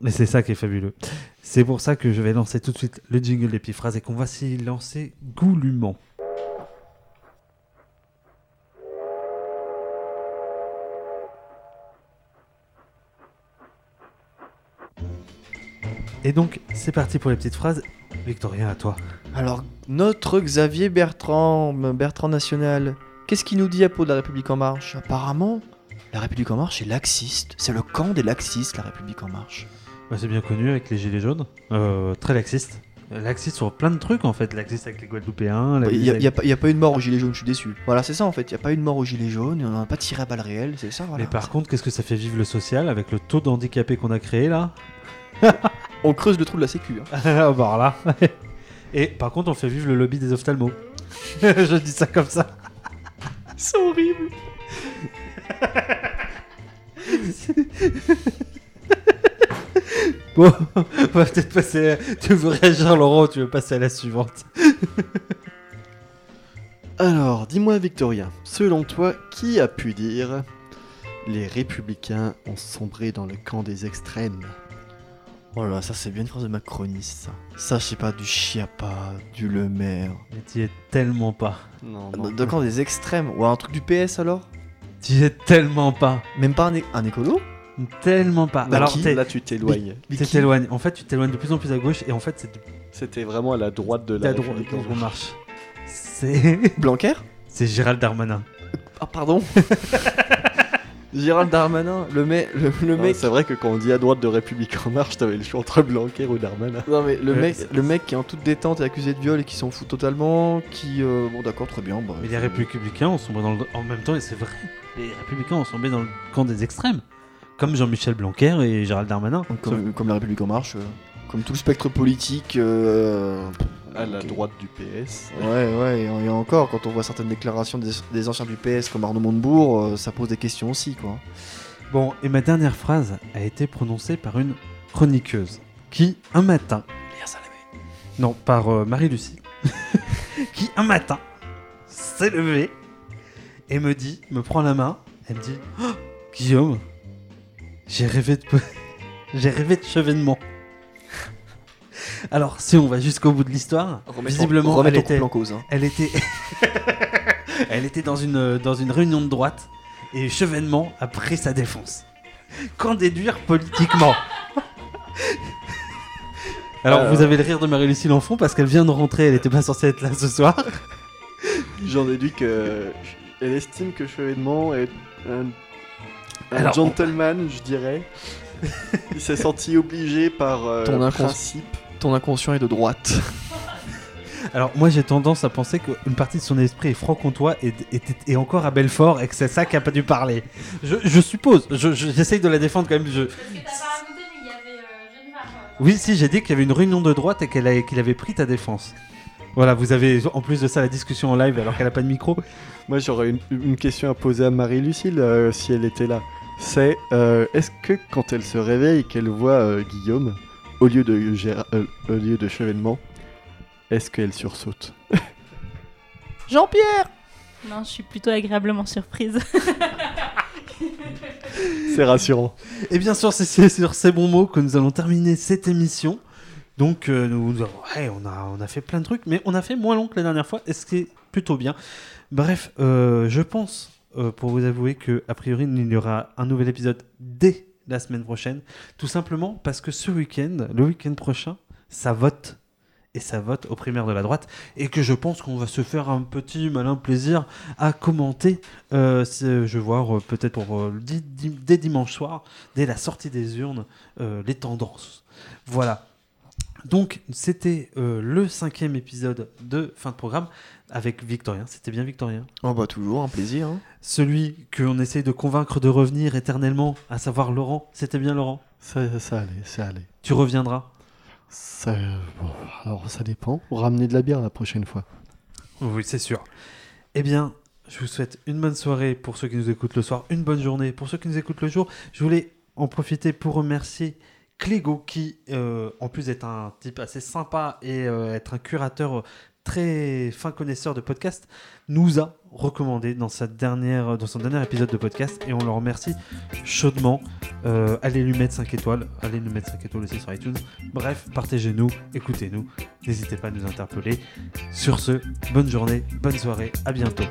et c'est ça qui est fabuleux. C'est pour ça que je vais lancer tout de suite le jingle d'épiphrase et qu'on va s'y lancer goulûment. Et donc, c'est parti pour les petites phrases. Victorien, à toi. Alors, notre Xavier Bertrand, Bertrand National, qu'est-ce qu'il nous dit à propos de la République En Marche? Apparemment, la République En Marche est laxiste. C'est le camp des laxistes, la République En Marche. Bah, c'est bien connu avec les gilets jaunes. Euh, très laxiste. Laxiste sur plein de trucs en fait. Laxiste avec les Guadeloupéens. Il n'y a, avec- a a pas eu de mort aux Gilets jaunes, je suis déçu. Voilà, c'est ça en fait. Il n'y a pas eu de mort aux Gilets jaunes, on n'en a pas tiré à balles réelles, c'est ça. Voilà. Mais par contre, qu'est-ce que ça fait vivre le social avec le taux d'handicapés qu'on a créé là? On creuse le trou de la sécu. hein. Ah, bah, là. Et par contre, on fait vivre le lobby des ophtalmos. Je dis ça comme ça. C'est horrible. Bon, on va peut-être passer. Tu veux réagir, Laurent, ou tu veux passer à la suivante? Alors, dis-moi Victorien, selon toi, qui a pu dire les républicains ont sombré dans le camp des extrêmes? Oh là, là, ça c'est bien une phrase de macroniste, ça. Ça, je sais pas, du Chiappa, du Le Maire. Mais t'y es tellement pas. Non, De, de quand des extrêmes Ou un truc du PS alors? T'y es tellement pas. Même pas un, é- un écolo? Tellement pas. Bah, Alors, qui? t'es- Là, tu t'éloignes. Mais tu qui? t'éloignes. En fait, tu t'éloignes de plus en plus à gauche et en fait, c'est de C'était vraiment à la droite de la la droite République en qu'on marche. marche. C'est. Blanquer? C'est Gérald Darmanin. Ah, pardon? Gérald Darmanin, le, mec le, le Non, mec. C'est vrai que quand on dit à droite de République en marche, t'avais le choix entre Blanquer ou Darmanin. Non mais le mec, le mec qui est en toute détente est accusé de viol et qui s'en fout totalement, qui euh, bon d'accord très bien. bah, Mais les républicains ont sombré dans le... En même temps, et c'est vrai, les républicains ont sombré dans le camp des extrêmes. Comme Jean-Michel Blanquer et Gérald Darmanin. comme, comme la République en marche, euh, comme tout le spectre politique. euh, À la droite du PS. Ouais ouais et, et encore quand on voit certaines déclarations des, des anciens du PS comme Arnaud Montebourg, euh, ça pose des questions aussi quoi. Bon, et ma dernière phrase a été prononcée par une chroniqueuse qui, un matin, non, par euh, Marie-Lucie, qui, un matin, s'est levée et me dit, me prend la main, elle me dit Oh, Guillaume, j'ai rêvé de. j'ai rêvé de chevènement. Alors, si on va jusqu'au bout de l'histoire, visiblement, remettre elle était, en cause. hein. elle était, elle était dans une, dans une réunion de droite et Chevènement a pris sa défense. Qu'en déduire politiquement? Alors, vous avez le rire de Marie-Lucie L'Enfant parce qu'elle vient de rentrer, elle n'était pas censée être là ce soir. J'en déduis que elle estime que Chevènement est un, un Alors, gentleman, je dirais. Il s'est senti obligé par euh, Ton principe. Ton inconscient est de droite. Alors, moi j'ai tendance à penser qu'une partie de son esprit est franc-comtois et, et, et encore à Belfort et que c'est ça qui a pas dû parler. Je, je suppose, je- je- j'essaye de la défendre quand même. Je... Euh, Oui, si, j'ai dit qu'il y avait une réunion de droite et qu'il avait pris ta défense. Voilà, vous avez en plus de ça la discussion en live alors qu'elle a pas de micro. Moi, j'aurais une, une question à poser à Marie-Lucille euh, si elle était là. C'est euh, est-ce que quand elle se réveille et qu'elle voit euh, Guillaume, au lieu de, Géra- euh, au lieu de Chevènement, est-ce qu'elle sursaute Jean-Pierre Non, je suis plutôt agréablement surprise. C'est rassurant. Et bien sûr, c'est- c'est sur ces bons mots que nous allons terminer cette émission. Donc, euh, nous, nous avons- ouais, on, a, on a fait plein de trucs, mais on a fait moins long que la dernière fois, et ce qui est plutôt bien. Bref, euh, je pense, euh, pour vous avouer, que a priori, il y aura un nouvel épisode dès la semaine prochaine. Tout simplement parce que ce week-end, le week-end prochain, ça vote. Et ça vote aux primaires de la droite. Et que je pense qu'on va se faire un petit malin plaisir à commenter. euh, je voir euh, peut-être pour euh, dès dimanche soir, dès la sortie des urnes, les tendances. Voilà. Donc, c'était euh, le cinquième épisode de fin de programme avec Victorien. C'était bien Victorien. Oh bah toujours, un plaisir. hein. Celui qu'on essaye de convaincre de revenir éternellement, à savoir Laurent. C'était bien Laurent. Ça, ça allait, ça allait. Tu reviendras. Ça, bon, alors ça dépend. Ramener de la bière la prochaine fois. Oui, c'est sûr. Eh bien, je vous souhaite une bonne soirée pour ceux qui nous écoutent le soir, une bonne journée pour ceux qui nous écoutent le jour. Je voulais en profiter pour remercier Clégo, qui euh, en plus est un type assez sympa et euh, être un curateur très fin connaisseur de podcasts, nous a recommandé dans son dernier épisode de podcast et on le remercie chaudement. Euh, allez lui mettre 5 étoiles, allez nous mettre 5 étoiles aussi sur iTunes. Bref, partagez-nous, écoutez-nous, n'hésitez pas à nous interpeller. Sur ce, bonne journée, bonne soirée, à bientôt.